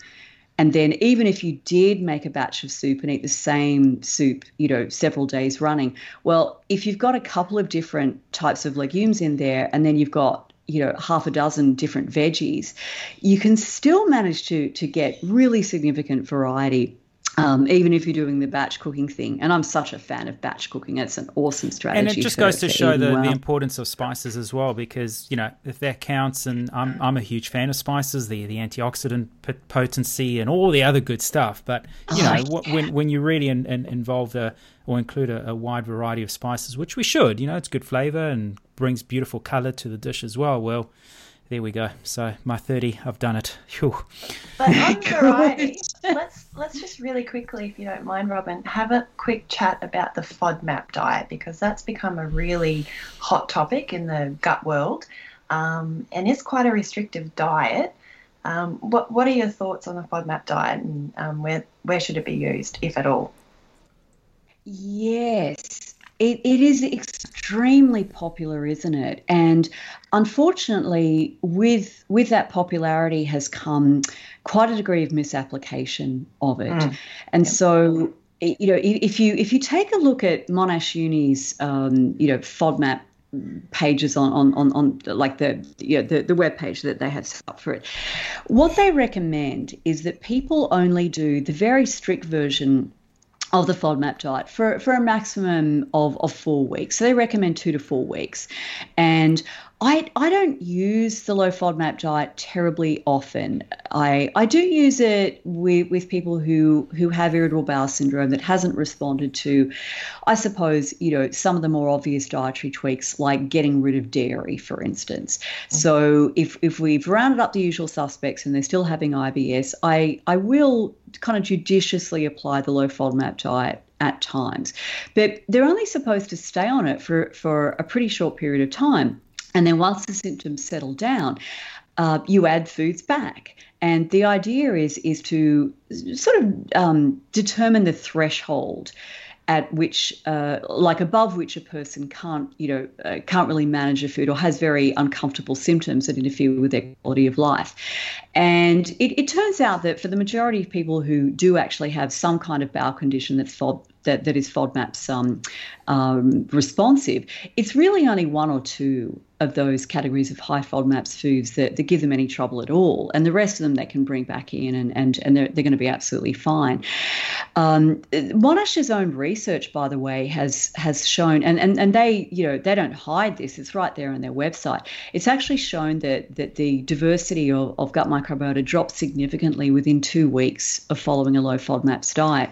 And then even if you did make a batch of soup and eat the same soup, you know, several days running, well, if you've got a couple of different types of legumes in there and then you've got you know half a dozen different veggies you can still manage to to get really significant variety um, even if you're doing the batch cooking thing. And I'm such a fan of batch cooking. It's an awesome strategy. And it just for, goes to show the, well. the importance of spices as well, because, you know, if that counts, and I'm, I'm a huge fan of spices, the, the antioxidant potency and all the other good stuff. But, you know, oh, yeah. when, when you really in, in, involve the, or include a, a, wide variety of spices, which we should, you know, it's good flavor and brings beautiful color to the dish as well. Well, there we go. So my thirty, I've done it. Whew. But on variety, let's let's just really quickly, if you don't mind, Robyn, have a quick chat about the FODMAP diet because that's become a really hot topic in the gut world, um, and it's quite a restrictive diet. Um, what what are your thoughts on the FODMAP diet, and um, where where should it be used, if at all? Yes, it, it is extremely popular, isn't it? And unfortunately, with with that popularity has come quite a degree of misapplication of it. Mm. And so, you know, if you if you take a look at Monash Uni's, um, you know, FODMAP pages on, on, on, on like the, you know, the the web page that they have set up for it. What they recommend is that people only do the very strict version of the FODMAP diet for, for a maximum of, of four weeks. So they recommend two to four weeks. And I, I don't use the low FODMAP diet terribly often. I, I do use it with, with people who, who have irritable bowel syndrome that hasn't responded to, I suppose, you know, some of the more obvious dietary tweaks like getting rid of dairy, for instance. Mm-hmm. So if, if we've rounded up the usual suspects and they're still having IBS, I, I will kind of judiciously apply the low FODMAP diet at times. But they're only supposed to stay on it for, for a pretty short period of time. And then once the symptoms settle down, uh, you add foods back. And the idea is is to sort of um, determine the threshold at which, uh, like above which a person can't, you know, uh, can't really manage a food or has very uncomfortable symptoms that interfere with their quality of life. And it, it turns out that for the majority of people who do actually have some kind of bowel condition that's FOD, that, that is FODMAP's um, um, responsive, it's really only one or two of those categories of high FODMAPs foods that, that give them any trouble at all. And the rest of them they can bring back in and, and, and they're, they're going to be absolutely fine. Um, Monash's own research, by the way, has has shown, and, and, and they, you know, they don't hide this, it's right there on their website. It's actually shown that that the diversity of, of gut microbiota drops significantly within two weeks of following a low FODMAPs diet.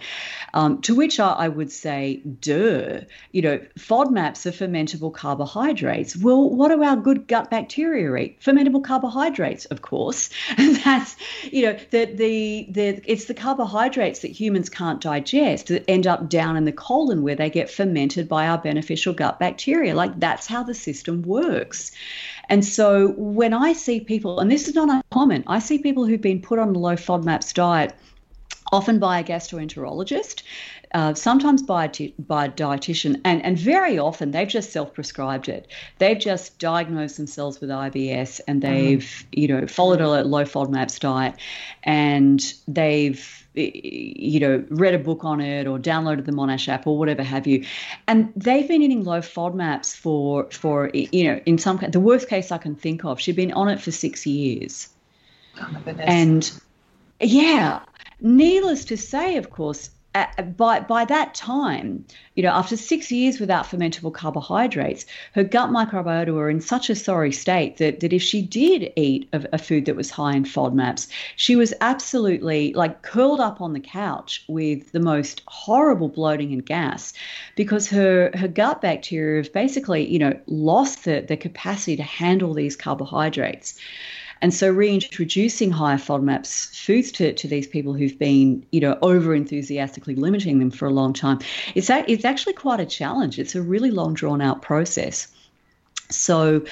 Um, to which I, I would say, duh, you know, FODMAPs are fermentable carbohydrates. Well, what do our good gut bacteria eat? Fermentable carbohydrates, of course. That's, you know, the, the, the, it's the carbohydrates that humans can't digest that end up down in the colon where they get fermented by our beneficial gut bacteria. Like that's how the system works. And so when I see people, and this is not uncommon, I see people who've been put on a low FODMAPs diet often by a gastroenterologist, uh, sometimes by a, t- by a dietitian, and, and very often they've just self-prescribed it. They've just diagnosed themselves with IBS and mm-hmm. they've, mm-hmm. you know, followed a low FODMAPs diet and they've you know, read a book on it or downloaded the Monash app or whatever have you. And they've been eating low FODMAPs for, for you know, in some the worst case I can think of, she'd been on it for six years. Oh. And yeah, needless to say, of course, by by that time, you know, after six years without fermentable carbohydrates, her gut microbiota were in such a sorry state that that if she did eat a, a, food that was high in FODMAPs, she was absolutely like curled up on the couch with the most horrible bloating and gas, because her her gut bacteria have basically, you know, lost the the capacity to handle these carbohydrates. And so reintroducing higher FODMAPs foods to, to these people who've been, you know, over enthusiastically limiting them for a long time, it's, a, it's actually quite a challenge. It's a really long drawn out process. So,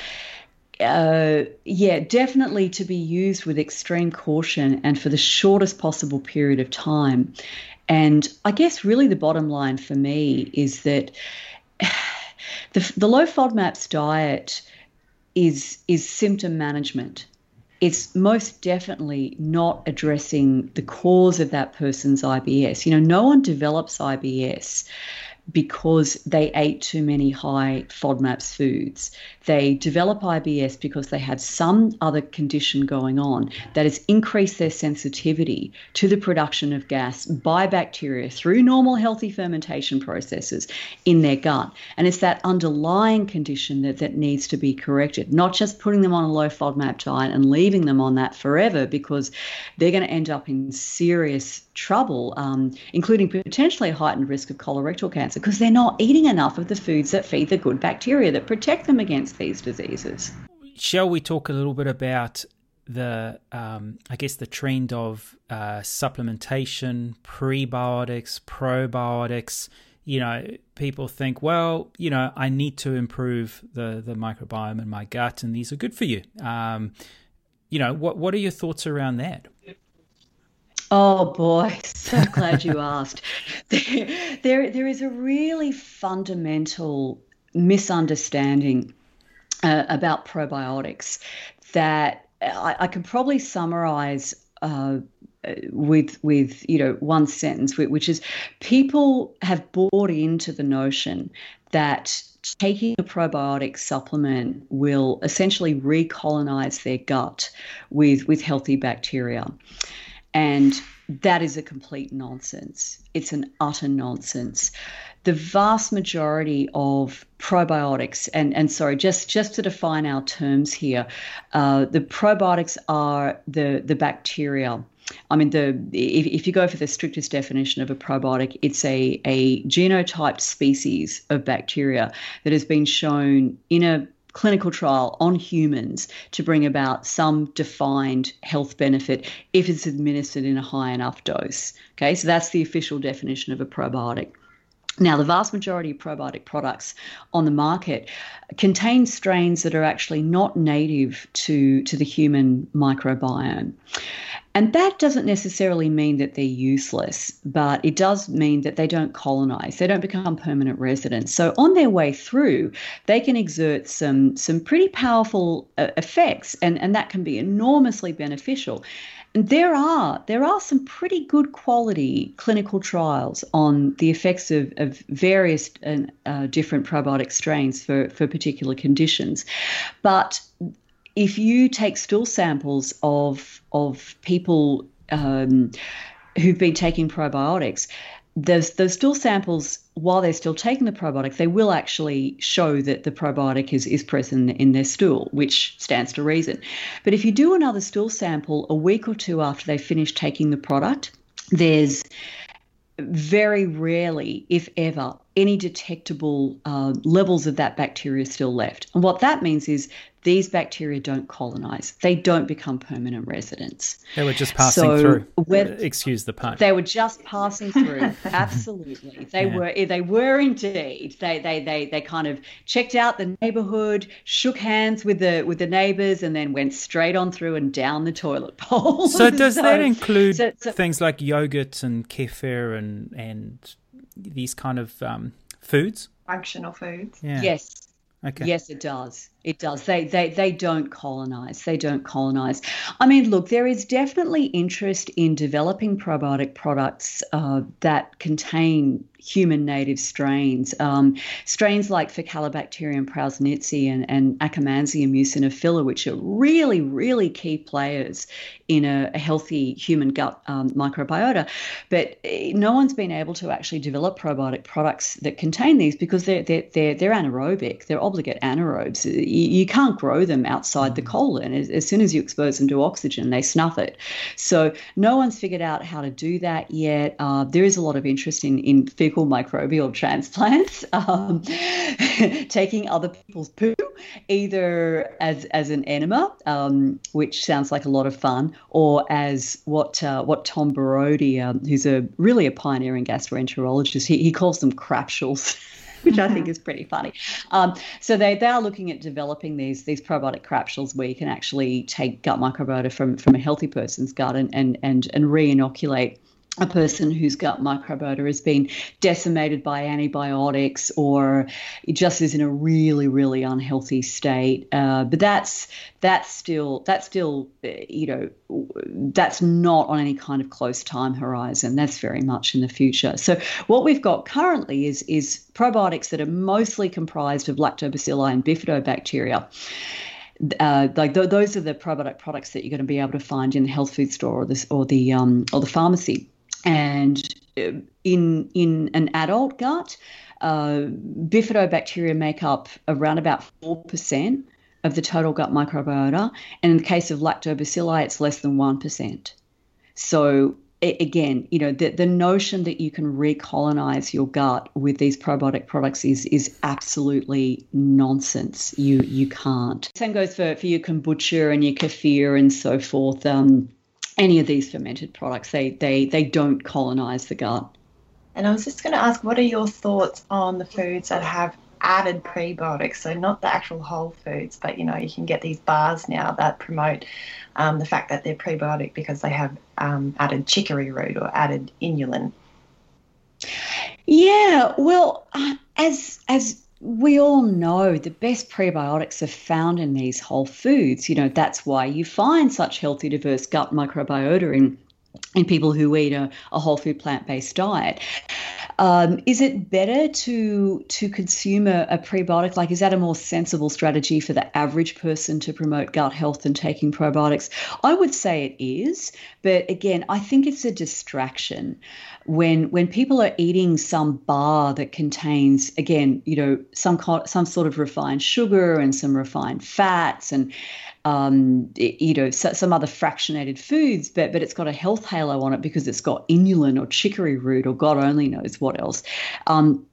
uh, yeah, definitely to be used with extreme caution and for the shortest possible period of time. And I guess really the bottom line for me is that the, the low FODMAPs diet is is symptom management it's most definitely not addressing the cause of that person's IBS. You know, no one develops IBS because they ate too many high FODMAPs foods. They develop IBS because they have some other condition going on that has increased their sensitivity to the production of gas by bacteria through normal healthy fermentation processes in their gut. And it's that underlying condition that, that needs to be corrected, not just putting them on a low FODMAP diet and leaving them on that forever because they're going to end up in serious trouble, um, including potentially heightened risk of colorectal cancer because they're not eating enough of the foods that feed the good bacteria that protect them against these diseases. Shall we talk a little bit about the, um, I guess, the trend of uh, supplementation, prebiotics, probiotics? You know, people think, well, you know, I need to improve the the microbiome in my gut, and these are good for you. Um, you know, what what are your thoughts around that? Oh boy, so glad you asked. There, there, there is a really fundamental misunderstanding uh, about probiotics that I, I can probably summarize uh, with with you know one sentence, which is people have bought into the notion that taking a probiotic supplement will essentially recolonize their gut with with healthy bacteria, and that is a complete nonsense. It's an utter nonsense the vast majority of probiotics, and, and sorry, just, just to define our terms here, uh, the probiotics are the, the bacteria. I mean, the if, if you go for the strictest definition of a probiotic, it's a, a genotyped species of bacteria that has been shown in a clinical trial on humans to bring about some defined health benefit if it's administered in a high enough dose. Okay, so that's the official definition of a probiotic. Now, the vast majority of probiotic products on the market contain strains that are actually not native to, to the human microbiome. And that doesn't necessarily mean that they're useless, but it does mean that they don't colonize, they don't become permanent residents. So on their way through, they can exert some some pretty powerful uh, effects, and, and that can be enormously beneficial there are there are some pretty good quality clinical trials on the effects of, of various uh, uh, different probiotic strains for, for particular conditions. But if you take stool samples of of people um, who've been taking probiotics, those those stool samples, while they're still taking the probiotic, they will actually show that the probiotic is, is present in their stool, which stands to reason. But if you do another stool sample a week or two after they finish taking the product, there's very rarely, if ever, any detectable uh, levels of that bacteria still left. And what that means is these bacteria don't colonize, they don't become permanent residents. They were just passing so through. Excuse the pun. They were just passing through. Absolutely. They yeah. were they were indeed. They, they they they kind of checked out the neighborhood, shook hands with the with the neighbors and then went straight on through and down the toilet bowl. So does so, that include so, so, things like yogurt and kefir and and these kind of um, foods? Functional foods. Yeah. Yes. Okay. Yes, it does. It does. They they they don't colonize. They don't colonize. I mean, look, there is definitely interest in developing probiotic products uh, that contain human native strains. Um, strains like Faecalibacterium prausnitzii and, and Akkermansia muciniphila, which are really, really key players in a, a healthy human gut um, microbiota. But eh, no one's been able to actually develop probiotic products that contain these because they're, they're, they're, they're anaerobic, they're obligate anaerobes. You, can't grow them outside the mm. colon. As, as soon as you expose them to oxygen, they snuff it. So no one's figured out how to do that yet. Uh, there is a lot of interest in, in fecal microbial transplants, um, taking other people's poo, either as, as an enema, um, which sounds like a lot of fun, or as what uh, what Tom Borody, um, who's a really a pioneering gastroenterologist, he, he calls them crapsules. which I think is pretty funny. Um, so they, they are looking at developing these these probiotic crapsules where you can actually take gut microbiota from from a healthy person's gut and and and, and re-inoculate a person whose gut microbiota has been decimated by antibiotics or just is in a really really unhealthy state. Uh, but that's that's still that's still uh, you know that's not on any kind of close time horizon. That's very much in the future. So what we've got currently is is probiotics that are mostly comprised of lactobacilli and bifidobacteria. Uh, like th- those are the probiotic products that you're going to be able to find in the health food store or the or the um, or the pharmacy and uh, in in an adult gut, uh, bifidobacteria make up around about four percent of the total gut microbiota, and in the case of lactobacilli, it's less than one percent. So again, you know, the, the notion that you can recolonize your gut with these probiotic products is is absolutely nonsense. You you can't. Same goes for, for your kombucha and your kefir and so forth. Um, any of these fermented products. They they they don't colonize the gut. And I was just going to ask, what are your thoughts on the foods that have added prebiotics? So not the actual whole foods, but you know you can get these bars now that promote um, the fact that they're prebiotic because they have um, added chicory root or added inulin. Yeah, well, uh, as as we all know the best prebiotics are found in these whole foods. You know, that's why you find such healthy, diverse gut microbiota in in people who eat a, a whole food plant based diet. Um, is it better to to consume a, a, prebiotic? Like, is that a more sensible strategy for the average person to promote gut health than taking probiotics? I would say it is, but again, I think it's a distraction when when people are eating some bar that contains again you know some some sort of refined sugar and some refined fats and um, you know some other fractionated foods but but it's got a health halo on it because it's got inulin or chicory root or god only knows what else. Um,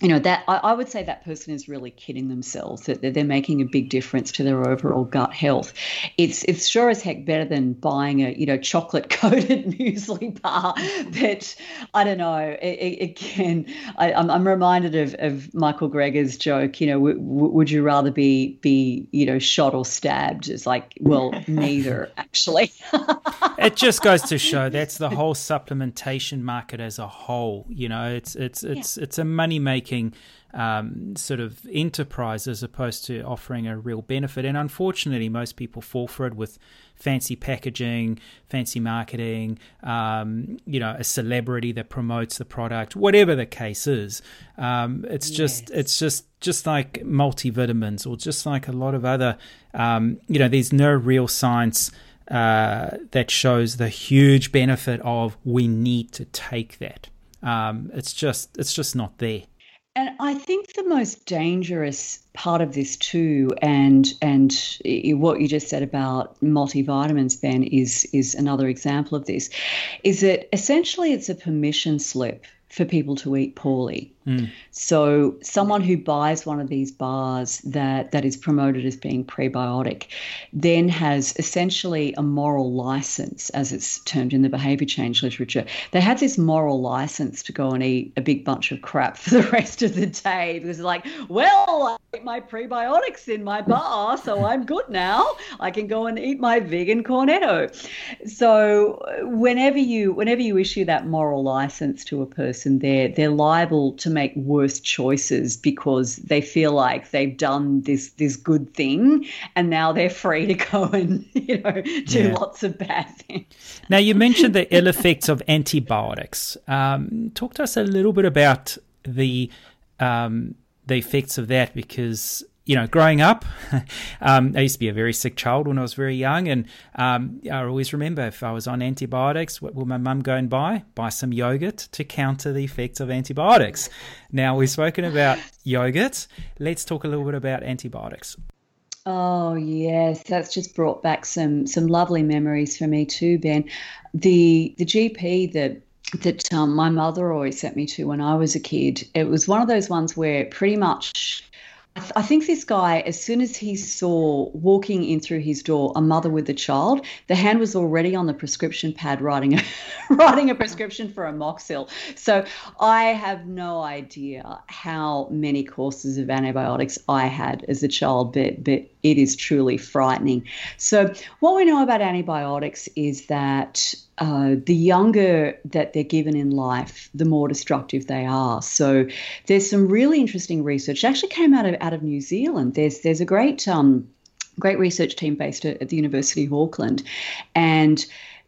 you know that I, I, would say that person is really kidding themselves that they're making a big difference to their overall gut health. It's it's sure as heck better than buying a you know chocolate coated muesli bar but i don't know. It, it, again I, am I'm, I'm reminded of, of michael greger's joke you know w- w- would you rather be be you know shot or stabbed? It's like well neither actually. It just goes to show that's the whole supplementation market as a whole you know it's it's it's yeah. it's a money making making um, sort of enterprise as opposed to offering a real benefit. And unfortunately, most people fall for it with fancy packaging, fancy marketing, um, you know, a celebrity that promotes the product, whatever the case is. Um, it's yes. just, it's just, just like multivitamins or just like a lot of other, um, you know, there's no real science. Uh, that shows the huge benefit of we need to take that. Um, it's just it's just not there. And I think the most dangerous part of this too, and and what you just said about multivitamins, Ben, is is another example of this, is that essentially it's a permission slip for people to eat poorly. Mm. So someone who buys one of these bars that that is promoted as being prebiotic then has essentially a moral license, as it's termed in the behavior change literature. They have this moral license to go and eat a big bunch of crap for the rest of the day because like, well, I ate my prebiotics in my bar, so I'm good now. I can go and eat my vegan cornetto. So whenever you whenever you issue that moral license to a person, they're they're liable to make worse choices because they feel like they've done this this good thing and now they're free to go and you know do yeah. lots of bad things. Now you mentioned the ill effects of antibiotics. Um, talk to us a little bit about the um, the effects of that because you know, growing up, um, I used to be a very sick child when I was very young, and um, I always remember if I was on antibiotics, what will my mum go and buy? Buy some yogurt to counter the effects of antibiotics. Now we've spoken about yogurt. Let's talk a little bit about antibiotics. Oh yes, that's just brought back some some lovely memories for me too, Ben. The the GP that that um, my mother always sent me to when I was a kid. It was one of those ones where pretty much I think this guy, as soon as he saw walking in through his door a mother with a child, the hand was already on the prescription pad writing a, writing a prescription for amoxil. So I have no idea how many courses of antibiotics I had as a child, but, but it is truly frightening. So what we know about antibiotics is that uh, the younger that they're given in life, the more destructive they are. So there's some really interesting research. It actually came out of out of New Zealand. There's there's a great um, great research team based at, at the University of Auckland, and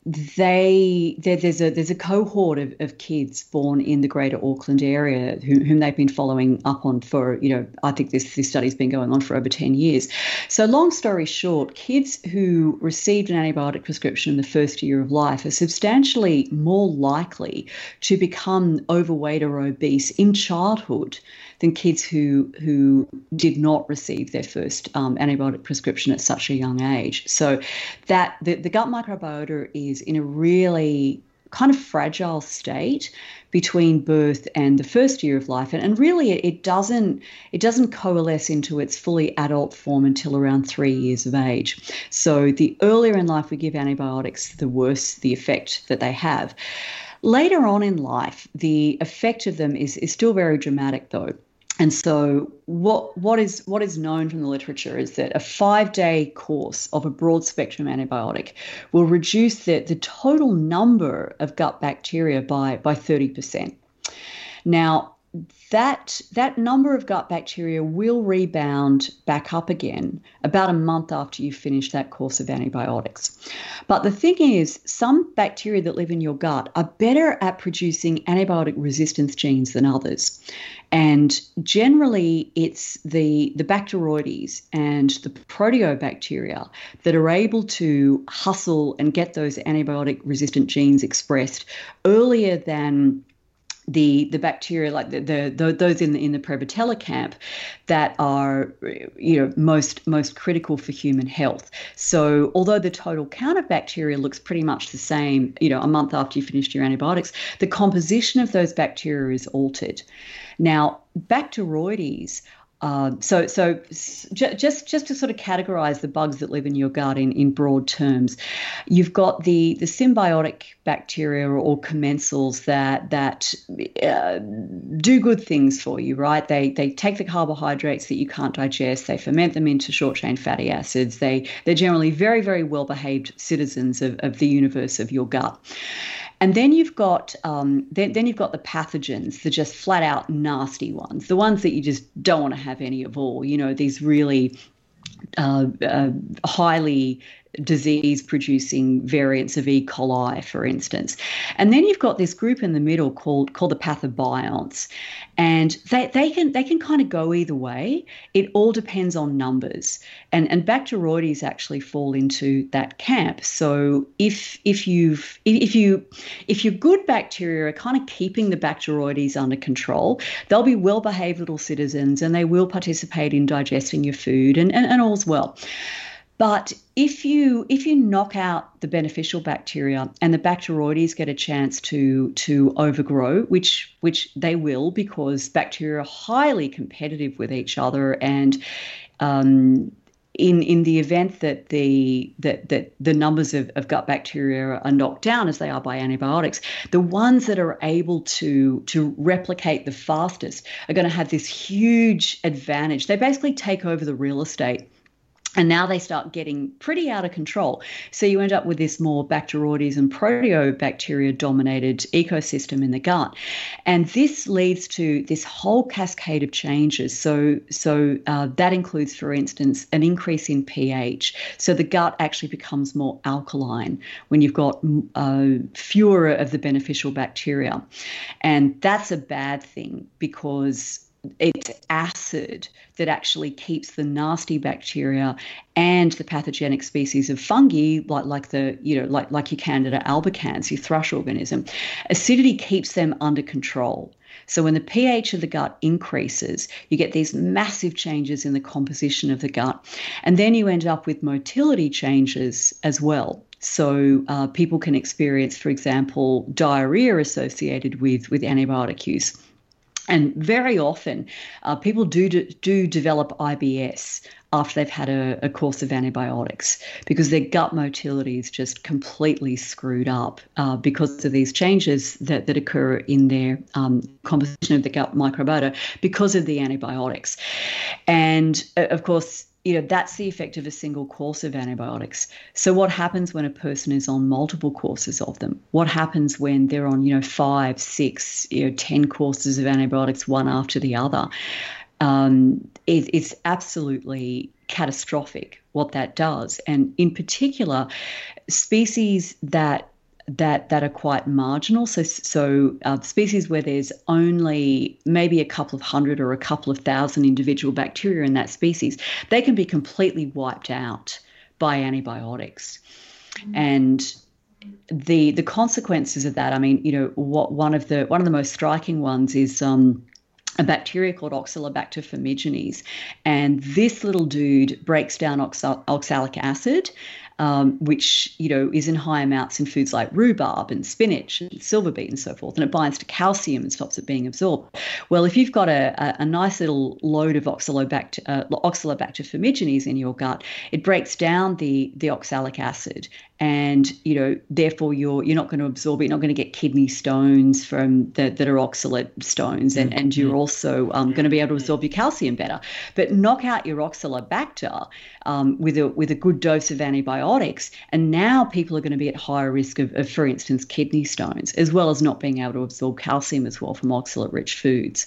they there, there's a there's a cohort of, of kids born in the greater Auckland area whom, whom they've been following up on for you know I think this this study's been going on for over 10 years. So long story short, kids who received an antibiotic prescription in the first year of life are substantially more likely to become overweight or obese in childhood than kids who who did not receive their first um, antibiotic prescription at such a young age. So that the, the gut microbiota is in a really kind of fragile state between birth and the first year of life. And, and really it, it doesn't it doesn't coalesce into its fully adult form until around three years of age. So the earlier in life we give antibiotics the worse the effect that they have. Later on in life the effect of them is, is still very dramatic though and so what what is what is known from the literature is that a five day course of a broad spectrum antibiotic will reduce the, the total number of gut bacteria by by 30%. Now that that number of gut bacteria will rebound back up again about a month after you finish that course of antibiotics. But the thing is, some bacteria that live in your gut are better at producing antibiotic resistance genes than others. And generally, it's the, the Bacteroides and the proteobacteria that are able to hustle and get those antibiotic resistant genes expressed earlier than the the bacteria like the, the, the, those in the in the Prevotella camp that are you know most most critical for human health. So although the total count of bacteria looks pretty much the same, you know, a month after you finished your antibiotics, the composition of those bacteria is altered. Now, Bacteroides um, so, so just just to sort of categorize the bugs that live in your gut in, in broad terms, you've got the the symbiotic bacteria or commensals that that uh, do good things for you, right? They they take the carbohydrates that you can't digest, they ferment them into short chain fatty acids. They they're generally very very well behaved citizens of, of the universe of your gut. And then you've got um, then, then you've got the pathogens, the just flat out nasty ones, the ones that you just don't want to have any of all. You know, these really uh, uh, highly disease producing variants of E. coli, for instance. And then you've got this group in the middle called called the pathobionts. And they, they can they can kind of go either way. It all depends on numbers. And and Bacteroides actually fall into that camp. So if if you've if you if your good bacteria are kind of keeping the Bacteroides under control, they'll be well behaved little citizens and they will participate in digesting your food and, and, and all's well. But if you if you knock out the beneficial bacteria and the Bacteroides get a chance to to overgrow, which which they will because bacteria are highly competitive with each other and um, in in the event that the that that the numbers of, of gut bacteria are knocked down as they are by antibiotics, the ones that are able to to replicate the fastest are going to have this huge advantage. They basically take over the real estate and now they start getting pretty out of control. So you end up with this more Bacteroides and Proteobacteria dominated ecosystem in the gut. And this leads to this whole cascade of changes. So, so uh, that includes, for instance, an increase in pH. So the gut actually becomes more alkaline when you've got uh, fewer of the beneficial bacteria. And that's a bad thing because it's acid that actually keeps the nasty bacteria and the pathogenic species of fungi, like like the you know like like your Candida albicans, your thrush organism, acidity keeps them under control. So when the pH of the gut increases, you get these massive changes in the composition of the gut, and then you end up with motility changes as well. So uh, people can experience, for example, diarrhea associated with with antibiotic use. And very often, uh, people do, do develop IBS after they've had a, a, course of antibiotics because their gut motility is just completely screwed up uh, because of these changes that, that occur in their um, composition of the gut microbiota because of the antibiotics. And uh, of course, you know that's the effect of a single course of antibiotics. So what happens when a person is on multiple courses of them? What happens when they're on you know five six you know ten courses of antibiotics one after the other? Um, it, it's absolutely catastrophic what that does. And in particular species that that that are quite marginal. So so uh, species where there's only maybe a couple of hundred or a couple of thousand individual bacteria in that species, they can be completely wiped out by antibiotics, mm-hmm. and the the consequences of that. I mean, you know, what one of the one of the most striking ones is. Um, a bacteria called Oxalobacter formigenes. And this little dude breaks down oxal- oxalic acid um, which you know is in high amounts in foods like rhubarb and spinach and silver beet and so forth, and it binds to calcium and stops it being absorbed. Well, if you've got a, a, a nice little load of Oxalobacter, uh, Oxalobacter formigenes in your gut, it breaks down the the oxalic acid and you know therefore you're you're not going to absorb it you're not going to get kidney stones from the, that are oxalate stones and, and you're mm-hmm. also um, going to be able to absorb your calcium better but knock out your oxalobacter um, with a with a good dose of antibiotics and now people are going to be at higher risk of, of for instance kidney stones as well as not being able to absorb calcium as well from oxalate rich foods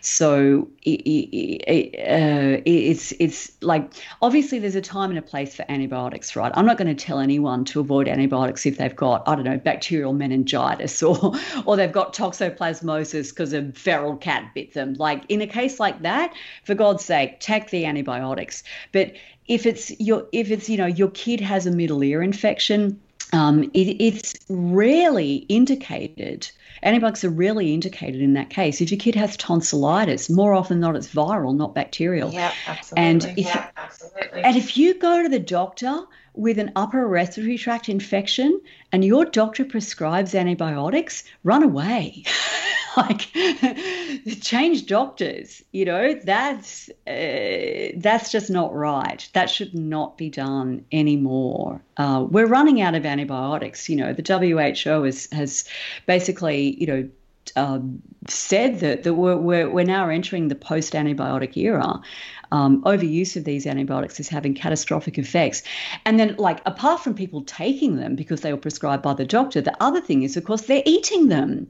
so it, it, uh, it's it's like obviously there's a time and a place for antibiotics right i'm not going to tell anyone to avoid antibiotics if they've got, I don't know, bacterial meningitis or or they've got toxoplasmosis because a feral cat bit them. Like in a case like that, for God's sake, take the antibiotics. But if it's your if it's you know your kid has a middle ear infection, um, it, it's rarely indicated. Antibiotics are rarely indicated in that case. If your kid has tonsillitis, more often than not, it's viral, not bacterial. Yeah, absolutely. And if, yeah, absolutely. And if you go to the doctor with an upper respiratory tract infection and your doctor prescribes antibiotics, run away. like change doctors you know that's uh, that's just not right that should not be done anymore uh, we're running out of antibiotics you know the WHO has has basically you know um, said that, that we're, we're, we're now entering the post antibiotic era. Um, overuse of these antibiotics is having catastrophic effects. And then, like, apart from people taking them because they were prescribed by the doctor, the other thing is, of course, they're eating them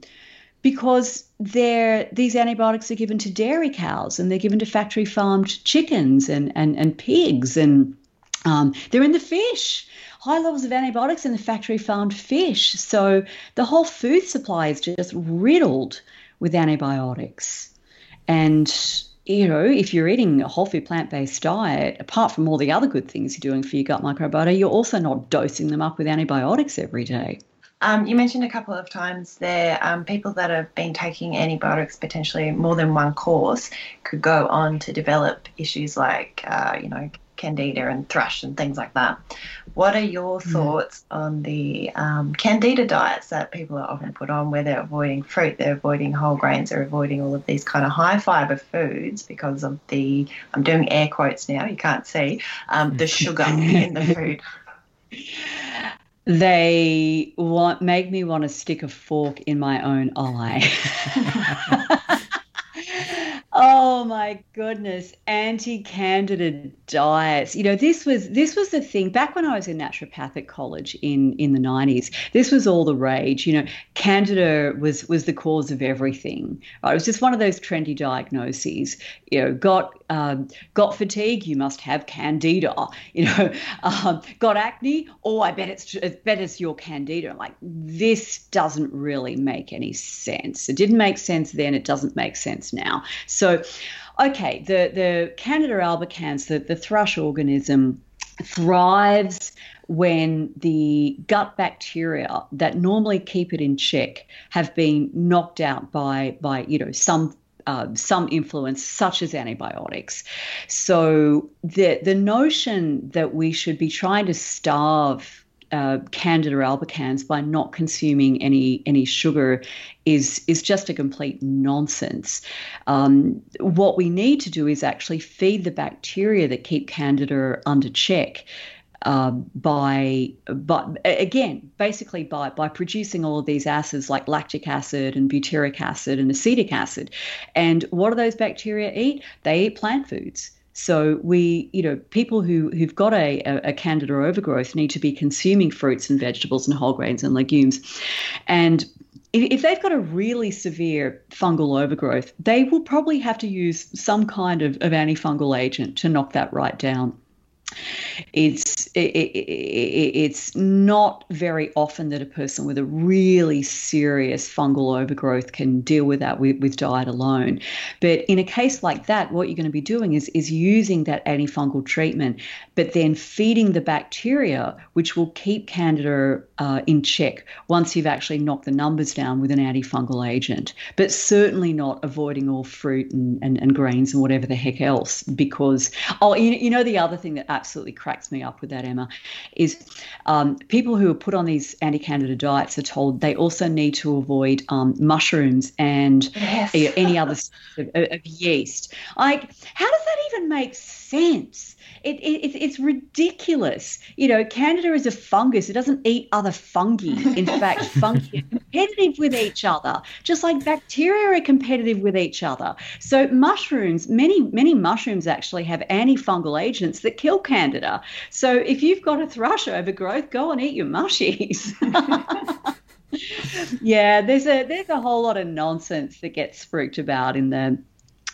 because they're, these antibiotics are given to dairy cows and they're given to factory farmed chickens and, and, and pigs and um, they're in the fish high levels of antibiotics in the factory farmed fish. So the whole food supply is just riddled with antibiotics. And you know, if you're eating a whole food plant based diet, apart from all the other good things you're doing for your gut microbiota, you're also not dosing them up with antibiotics every day. Um, you mentioned a couple of times there, um, people that have been taking antibiotics potentially more than one course could go on to develop issues like, uh, you know, candida and thrush and things like that. What are your hmm. thoughts mm. on the um, candida diets that people are often put on, where they're avoiding fruit, they're avoiding whole grains, they're avoiding all of these kind of high fiber foods because of the, I'm doing air quotes now, you can't see, um, the sugar in the food? They want make me want to stick a fork in my own eye. Oh my goodness, anti-candida diets. You know, this was this was the thing back when I was in naturopathic college in in the 90s. This was all the rage. You know, candida was was the cause of everything. Right? It was just one of those trendy diagnoses. You know, got um, got fatigue, you must have candida. You know, um, got acne, oh, I bet it's I bet it's your candida. I'm like, this doesn't really make any sense. It didn't make sense then. It doesn't make sense now. So, okay, the the Candida albicans, the the thrush organism, thrives when the gut bacteria that normally keep it in check have been knocked out by by you know some uh, some influence, such as antibiotics. So the the notion that we should be trying to starve uh, Candida albicans by not consuming any any sugar is is just a complete nonsense. Um, what we need to do is actually feed the bacteria that keep Candida under check. Uh, by, but again, basically by by producing all of these acids like lactic acid and butyric acid and acetic acid, and what do those bacteria eat? They eat plant foods. So we, you know, people who who've got a, a, candida overgrowth need to be consuming fruits and vegetables and whole grains and legumes, and if they've got a really severe fungal overgrowth, they will probably have to use some kind of, of antifungal agent to knock that right down it's it, it, it's not very often that a person with a really serious fungal overgrowth can deal with that with, with diet alone. But in a case like that, what you're going to be doing is is using that antifungal treatment, but then feeding the bacteria, which will keep Candida uh, in check once you've actually knocked the numbers down with an antifungal agent. But certainly not avoiding all fruit and, and, and grains and whatever the heck else, because oh, you, you know the other thing that absolutely cracks me up with that, Emma, is um, people who are put on these anti-candida diets are told they also need to avoid um, mushrooms and yes. any other of, of yeast. Like, how does that even make sense? It, it, it's ridiculous. You know, Candida is a fungus. It doesn't eat other fungi. In fact, fungi are competitive with each other, just like bacteria are competitive with each other. So mushrooms, many many mushrooms actually have antifungal agents that kill Candida. So if you've got a thrush overgrowth, go and eat your mushies. yeah, there's a there's a whole lot of nonsense that gets spruiked about in the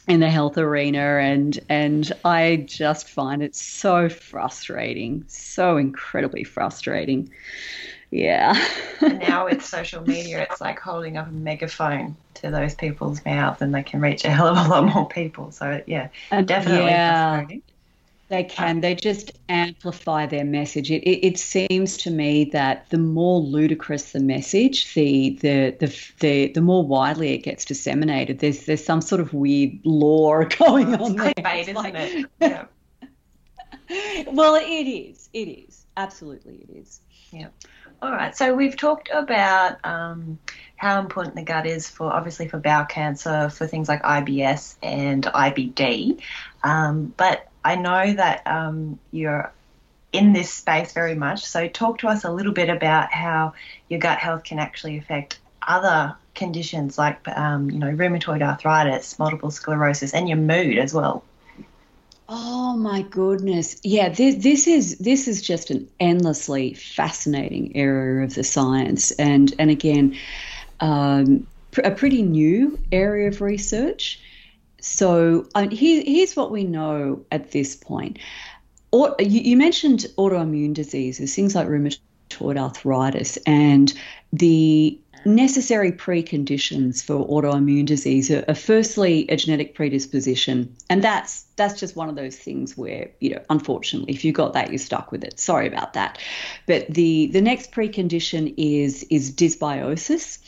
in the health arena and and I just find it so frustrating, so incredibly frustrating. Yeah. and now with social media, it's like holding up a megaphone to those people's mouth, and they can reach a hell of a lot more people. So yeah, definitely yeah. frustrating. They can. They just amplify their message. It, it, it, seems to me that the more ludicrous the message, the, the the the the more widely it gets disseminated. There's there's some sort of weird lore going on there. Clickbait, isn't it? Yeah. well, it is. It is. Absolutely, it is. Yeah. All right. So we've talked about um, how important the gut is for obviously for bowel cancer, for things like IBS and IBD, um, but I know that um, you're in this space very much. So, talk to us a little bit about how your gut health can actually affect other conditions like, um, you know, rheumatoid arthritis, multiple sclerosis, and your mood as well. Oh my goodness! Yeah, this this is this is just an endlessly fascinating area of the science, and and again, um, a pretty new area of research. So here, here's what we know at this point. Or, you, you mentioned autoimmune diseases, things like rheumatoid arthritis, and the necessary preconditions for autoimmune disease are, are, firstly a genetic predisposition. And that's that's just one of those things where you know unfortunately if you got that you're stuck with it. Sorry about that. But the the next precondition is is dysbiosis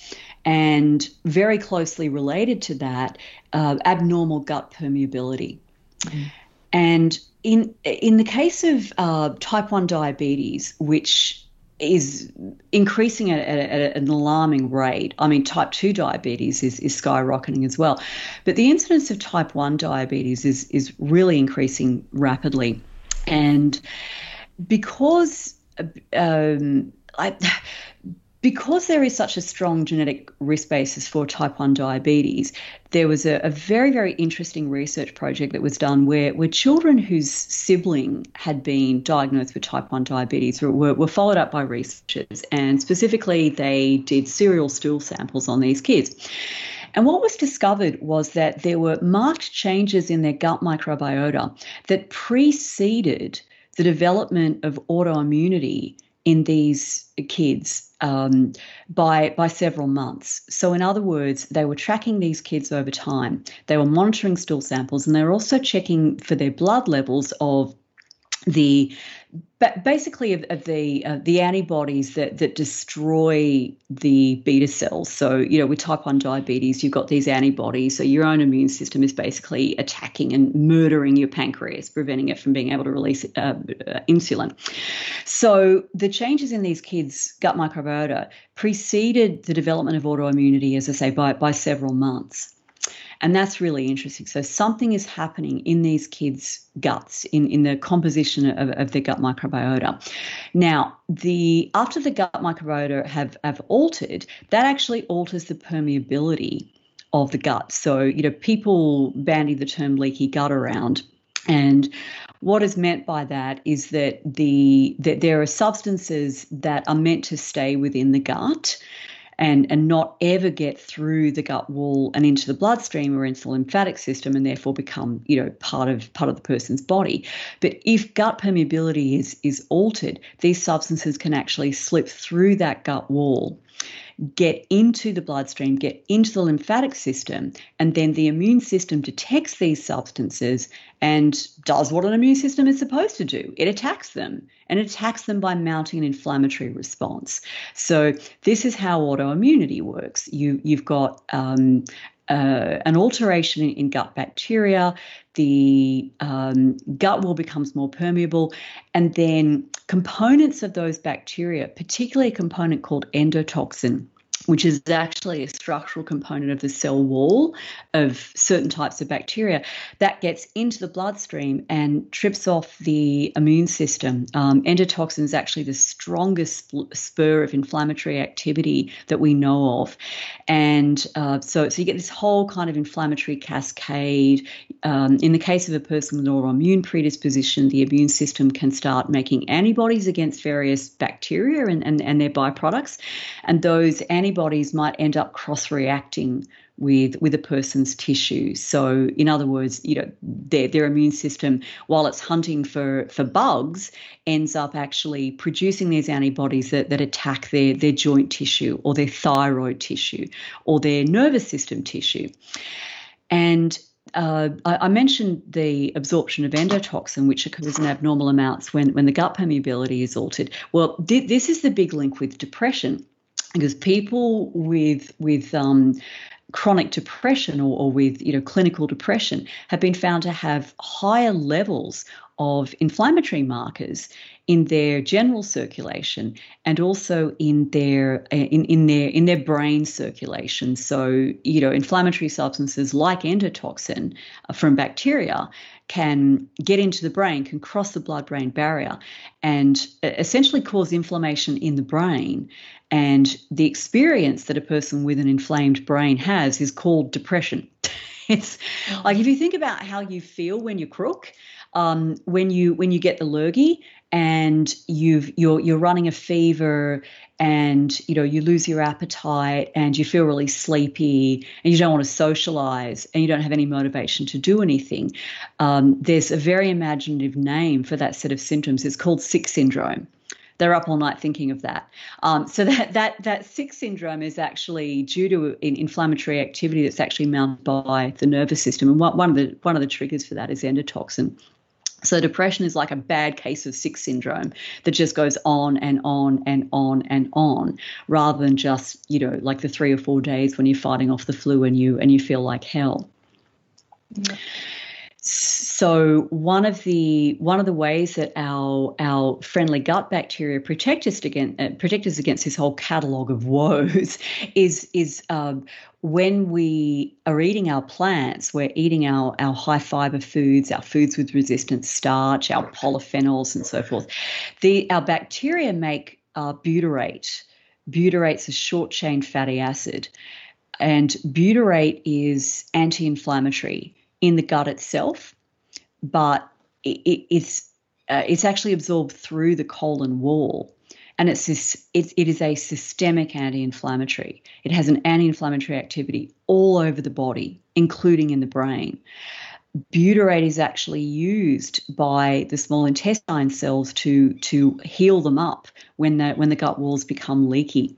and very closely related to that, uh, abnormal gut permeability. Mm. And in in the case of uh, type one diabetes, which is increasing at, at, at, an alarming rate. I mean, type 2 diabetes is, is skyrocketing as well. But the incidence of type 1 diabetes is, is really increasing rapidly. And because um, I, because there is such a strong genetic risk basis for type 1 diabetes, there was a, a, very, very interesting research project that was done where, where children whose sibling had been diagnosed with type 1 diabetes were, were followed up by researchers. And specifically, they did serial stool samples on these kids. And what was discovered was that there were marked changes in their gut microbiota that preceded the development of autoimmunity in these kids um, by by several months. So, in other words, they were tracking these kids over time. They were monitoring stool samples, and they were also checking for their blood levels of the but basically of, of the uh, the antibodies that that destroy the beta cells. So you know, with type one diabetes, you've got these antibodies. So your own immune system is basically attacking and murdering your pancreas, preventing it from being able to release uh, uh, insulin. So the changes in these kids' gut microbiota preceded the development of autoimmunity, as I say, by by several months. And that's really interesting. So something is happening in these kids' guts, in, in the composition of, of their gut microbiota. Now, the after the gut microbiota have, have altered, that actually alters the permeability of the gut. So, you know, people bandy the term leaky gut around. And what is meant by that is that the that there are substances that are meant to stay within the gut and, and not ever get through the gut wall and into the bloodstream or into the lymphatic system and therefore become, you know, part of part of the person's body. But if gut permeability is is altered, these substances can actually slip through that gut wall get into the bloodstream, get into the lymphatic system, and then the immune system detects these substances and does what an immune system is supposed to do it attacks them and it attacks them by mounting an inflammatory response. So, this is how autoimmunity works. You, you've got um, uh, an alteration in, gut bacteria, the um, gut wall becomes more permeable, and then components of those bacteria, particularly a component called endotoxin, which is actually a structural component of the cell wall of certain types of bacteria, that gets into the bloodstream and trips off the immune system. Um, endotoxin is actually the strongest spur of inflammatory activity that we know of. And uh, so, so you get this whole kind of inflammatory cascade. Um, in the case of a person with an autoimmune predisposition, the immune system can start making antibodies against various bacteria and, and, and their byproducts. And those antibodies antibodies might end up cross reacting with with a person's tissue. So, in other words, you know, their their immune system, while it's hunting for for bugs, ends up actually producing these antibodies that, that attack their their joint tissue or their thyroid tissue or their nervous system tissue. And uh, I, I, mentioned the absorption of endotoxin, which occurs in abnormal amounts when, when the gut permeability is altered. Well, th- this is the big link with depression because people with with um, chronic depression or, or, with you know clinical depression have been found to have higher levels of inflammatory markers in their general circulation and also in their uh, in, in their in their brain circulation so you know inflammatory substances like endotoxin uh, from bacteria can get into the brain, can cross the blood brain barrier, and uh, essentially cause inflammation in the brain. And the experience that a person with an inflamed brain has is called depression. it's like if you think about how you feel when you're crook, um, when you when you get the lurgy and you've you're you're running a fever and you know you lose your appetite and you feel really sleepy and you don't want to socialize and you don't have any motivation to do anything um, there's a very imaginative name for that set of symptoms. It's called sick syndrome they're up all night thinking of that. Um, so that that that sick syndrome is actually due to inflammatory activity that's actually mounted by the nervous system, and one, one of the one of the triggers for that is endotoxin. So depression is like a bad case of sick syndrome that just goes on and on and on and on, rather than just you know like the three or four days when you're fighting off the flu and you and you feel like hell. Yeah. So one of the one of the ways that our our friendly gut bacteria protect us against uh, protect us against this whole catalog of woes is is um, when we are eating our plants, we're eating our, our high fiber foods, our foods with resistant starch, our polyphenols, and so forth. The our bacteria make uh, butyrate. Butyrate's a short chain fatty acid, and butyrate is anti inflammatory in the gut itself, but it, it, it's uh, it's actually absorbed through the colon wall, and it's this it, it is a systemic anti-inflammatory. It has an anti-inflammatory activity all over the body, including in the brain. Butyrate is actually used by the small intestine cells to to heal them up when the when the gut walls become leaky.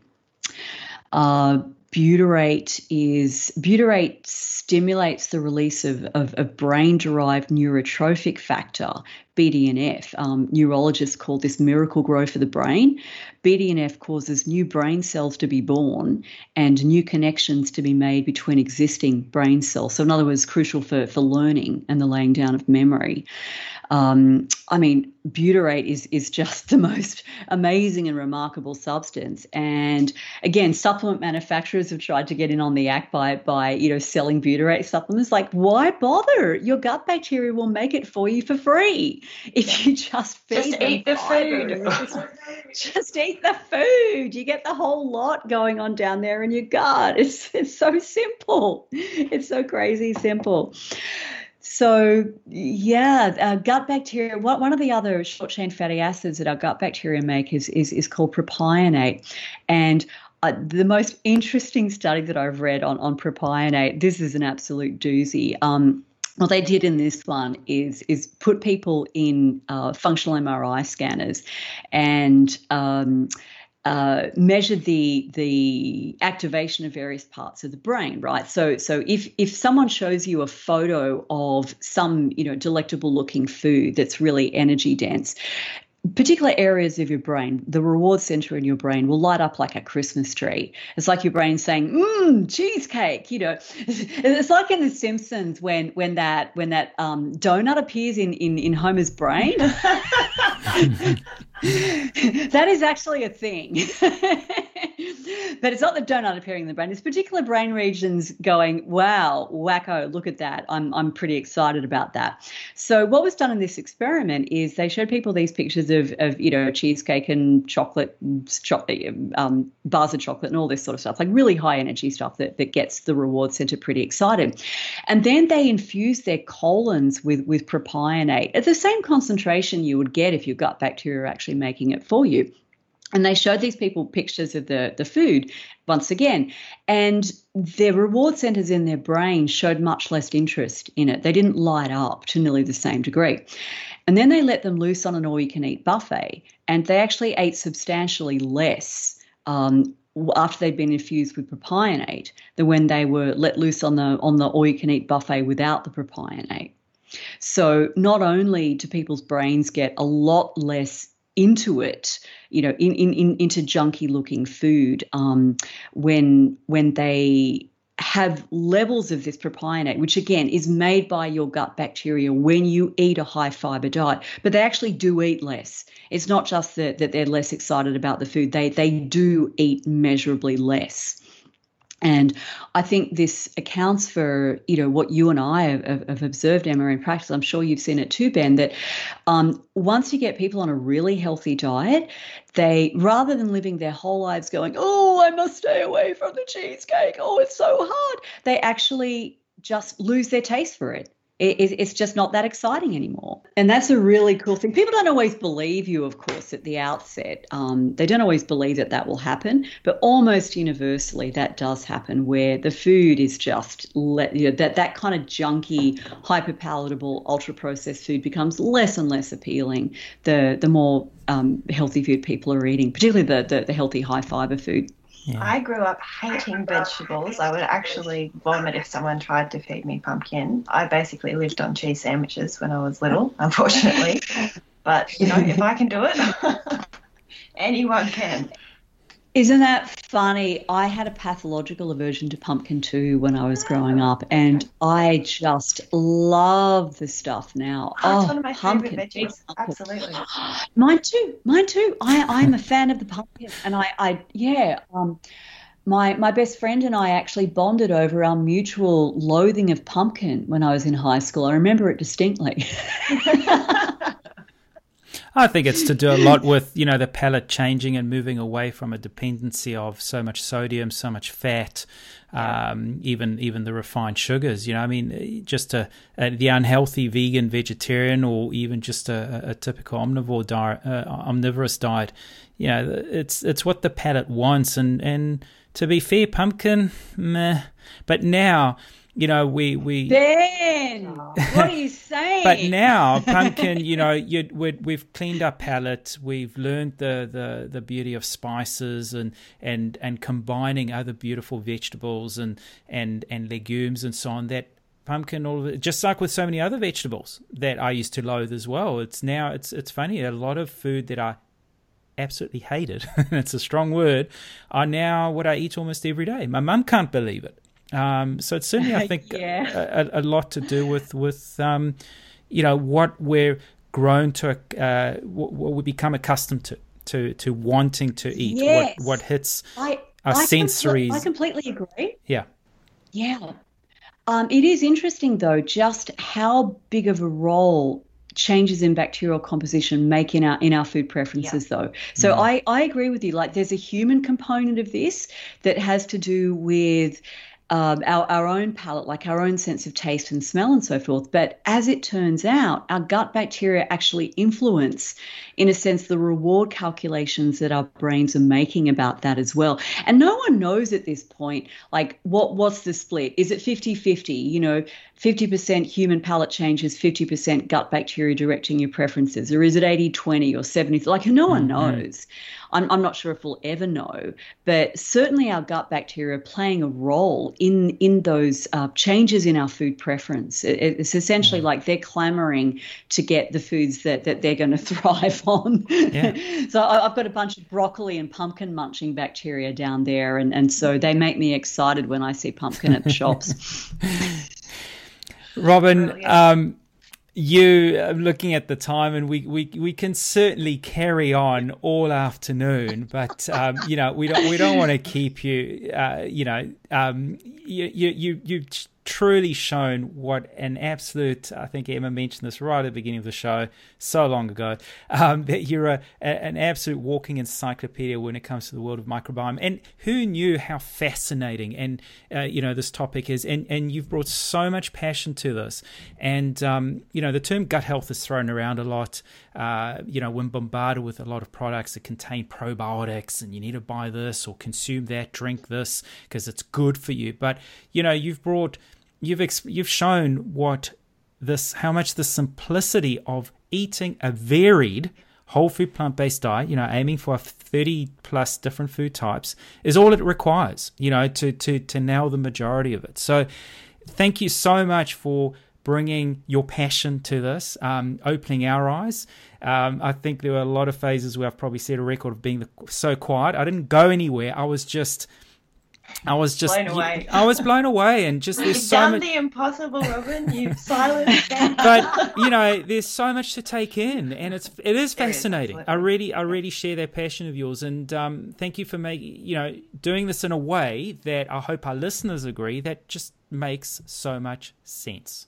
Uh, butyrate is butyrate stimulates the release of, of, of brain derived neurotrophic factor BDNF. Um, neurologists call this Miracle-Gro for the brain. BDNF causes new brain cells to be born and new connections to be made between existing brain cells. So, in other words, crucial for, for learning and the laying down of memory. Um, I mean, butyrate is is just the most amazing and remarkable substance. And again, supplement manufacturers have tried to get in on the act by by you know selling butyrate supplements. Like, why bother? Your gut bacteria will make it for you for free if you just feed just eat the food. just eat the food. You get the whole lot going on down there in your gut. It's it's so simple. It's so crazy simple. So, yeah, uh, gut bacteria. What, one of the other short chain fatty acids that our gut bacteria make is, is, is called propionate. And uh, the most interesting study that I've read on, on propionate, this is an absolute doozy. Um, what they did in this one is is put people in uh, functional MRI scanners and um, uh, measure the the activation of various parts of the brain, right? So so if if someone shows you a photo of some you know delectable looking food that's really energy dense, particular areas of your brain, the reward center in your brain will light up like a Christmas tree. It's like your brain saying, "Mmm, cheesecake." You know, it's like in The Simpsons when when that when that um, donut appears in in in Homer's brain. that is actually a thing. But it's not the donut appearing in the brain. It's particular brain regions going, wow, wacko, look at that. I'm, I'm pretty excited about that. So what was done in this experiment is they showed people these pictures of, of you know, cheesecake and chocolate, um, bars of chocolate and all this sort of stuff, like really high energy stuff that, that gets the reward center pretty excited. And then they infused their colons with, with propionate at the same concentration you would get if your gut bacteria are actually making it for you. And they showed these people pictures of the, the food once again. And their reward centers in their brain showed much less interest in it. They didn't light up to nearly the same degree. And then they let them loose on an all you can eat buffet. And they actually ate substantially less um, after they'd been infused with propionate than when they were let loose on the on the all you can eat buffet without the propionate. So not only do people's brains get a lot less into it, you know, in, in, in into junky looking food um, when when they have levels of this propionate, which again is made by your gut bacteria when you eat a high fiber diet, but they actually do eat less. It's not just that, that they're less excited about the food, they, they do eat measurably less. And I think this accounts for, you know, what you and I have, have observed, Emma, in practice. I'm sure you've seen it too, Ben, that um, once you get people on a really healthy diet, they, rather than living their whole lives going, oh, I must stay away from the cheesecake, oh, it's so hard, they actually just lose their taste for it it, it's just not that exciting anymore. And that's a really cool thing. People don't always believe you, of course, at the outset. Um, they don't always believe that that will happen, but almost universally that does happen where the food is just you know, that, that kind of junky, hyper palatable, ultra processed food becomes less and less appealing the, the more um, healthy food people are eating, particularly the, the, the healthy high fiber food. Yeah. I grew up hating vegetables. I would actually vomit if someone tried to feed me pumpkin. I basically lived on cheese sandwiches when I was little, unfortunately. but, you know, if I can do it, anyone can. Isn't that funny? I had a pathological aversion to pumpkin too when I was growing up, and I just love the stuff now. Oh, it's one of my pumpkin. favorite veggies. Absolutely. Mine too. Mine too. I, I'm a fan of the pumpkin, and I, I yeah. Um, my my best friend and I actually bonded over our mutual loathing of pumpkin when I was in high school. I remember it distinctly. I think it's to do a lot with you know the palate changing and moving away from a dependency of so much sodium, so much fat, um, even even the refined sugars. You know, I mean, just a, a the unhealthy vegan, vegetarian, or even just a, a typical omnivore diet, uh, omnivorous diet. You know, it's it's what the palate wants, and and to be fair, pumpkin, meh. But now you know, we we Ben, what are you saying? but now, pumpkin, you know, you we have cleaned our palate. We've learned the, the the beauty of spices and and and combining other beautiful vegetables and and and legumes and so on. That pumpkin, all of it, just like with so many other vegetables that I used to loathe as well. It's now it's it's funny. A lot of food that I absolutely hated, and it's a strong word, are now what I eat almost every day. My mum can't believe it. Um, so it's certainly, I think, yeah. a, a, lot to do with with um, you know what we're grown to, uh, what, what, we become accustomed to, to to wanting to eat. Yes. What what hits I, our I sensories. I completely agree. Yeah. Yeah. Um, it is interesting though, just how big of a role changes in bacterial composition make in our in our food preferences yeah. though so mm. i i agree with you like there's a human component of this that has to do with um, our, our own palate, like our own sense of taste and smell and so forth. But as it turns out, our gut bacteria actually influence, in a sense, the reward calculations that our brains are making about that as well. And no one knows at this point, like, what what's the split? Is it 50 50? You know, 50% human palate changes, 50% gut bacteria directing your preferences? Or is it 80 20 or 70? Like, no one mm-hmm. knows. I'm, I'm not sure if we'll ever know, but certainly our gut bacteria playing a role in in those uh, changes in our food preference. It, it's essentially mm. like they're clamoring to get the foods that, that they're going to thrive on. Yeah. so I, have got a bunch of broccoli and pumpkin munching bacteria down there, and, and so they make me excited when I see pumpkin at the shops. Robyn, um, you uh, looking at the time and we, we, we can certainly carry on all afternoon but um, you know we don't we don't want to keep you uh, you know um, you you you, you truly shown what an absolute, I think Emma mentioned this right at the beginning of the show, so long ago, um, that you're a, a, an absolute walking encyclopedia when it comes to the world of microbiome. And who knew how fascinating and, uh, you know, this topic is. And, and you've brought so much passion to this. And, um, you know, the term gut health is thrown around a lot. Uh, you know, when bombarded with a lot of products that contain probiotics and you need to buy this or consume that, drink this because it's good for you. But, you know, you've brought you've ex- you've shown what this how much the simplicity of eating a varied whole food plant based diet, you know, aiming for 30 plus different food types is all it requires, you know, to to to nail the majority of it. So thank you so much for bringing your passion to this, um, opening our eyes. Um, I think there were a lot of phases where I've probably set a record of being so quiet. I didn't go anywhere. I was just I was just blown away. I was blown away, and just there's You've so done much. the impossible, Robyn. You've silenced. but you know, there's so much to take in, and it's it is fascinating. Is, I really, I really share that passion of yours, and um, thank you for making you know doing this in a way that I hope our listeners agree that just makes so much sense.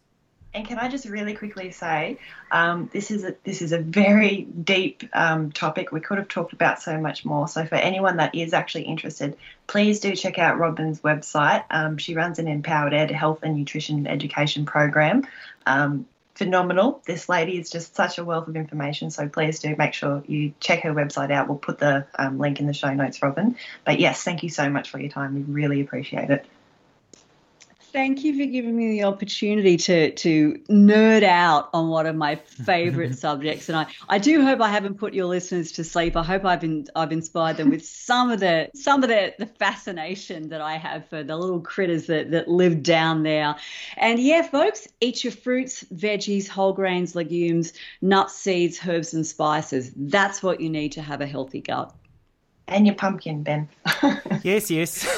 And can I just really quickly say, um, this is a this is a very deep um, topic. We could have talked about so much more. So for anyone that is actually interested, please do check out Robyn's website. Um, she runs an Empowered Ed health and nutrition education program. Um, phenomenal. This lady is just such a wealth of information. So please do make sure you check her website out. We'll put the um, link in the show notes, Robyn. But yes, thank you so much for your time. We really appreciate it. Thank you for giving me the opportunity to to nerd out on one of my favorite subjects, and I, I do hope I haven't put your listeners to sleep. I hope I've been I've inspired them with some of the some of the, the fascination that I have for the little critters that that live down there. And yeah, folks, eat your fruits, veggies, whole grains, legumes, nuts, seeds, herbs, and spices. That's what you need to have a healthy gut. And your pumpkin, Ben. yes, yes.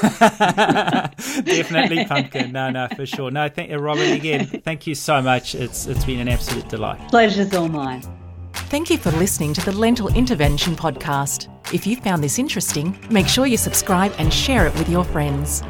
Definitely pumpkin. No, no, for sure. No, thank you, Robyn, again, thank you so much. It's It's been an absolute delight. Pleasure's all mine. Thank you for listening to the Lentil Intervention Podcast. If you found this interesting, make sure you subscribe and share it with your friends.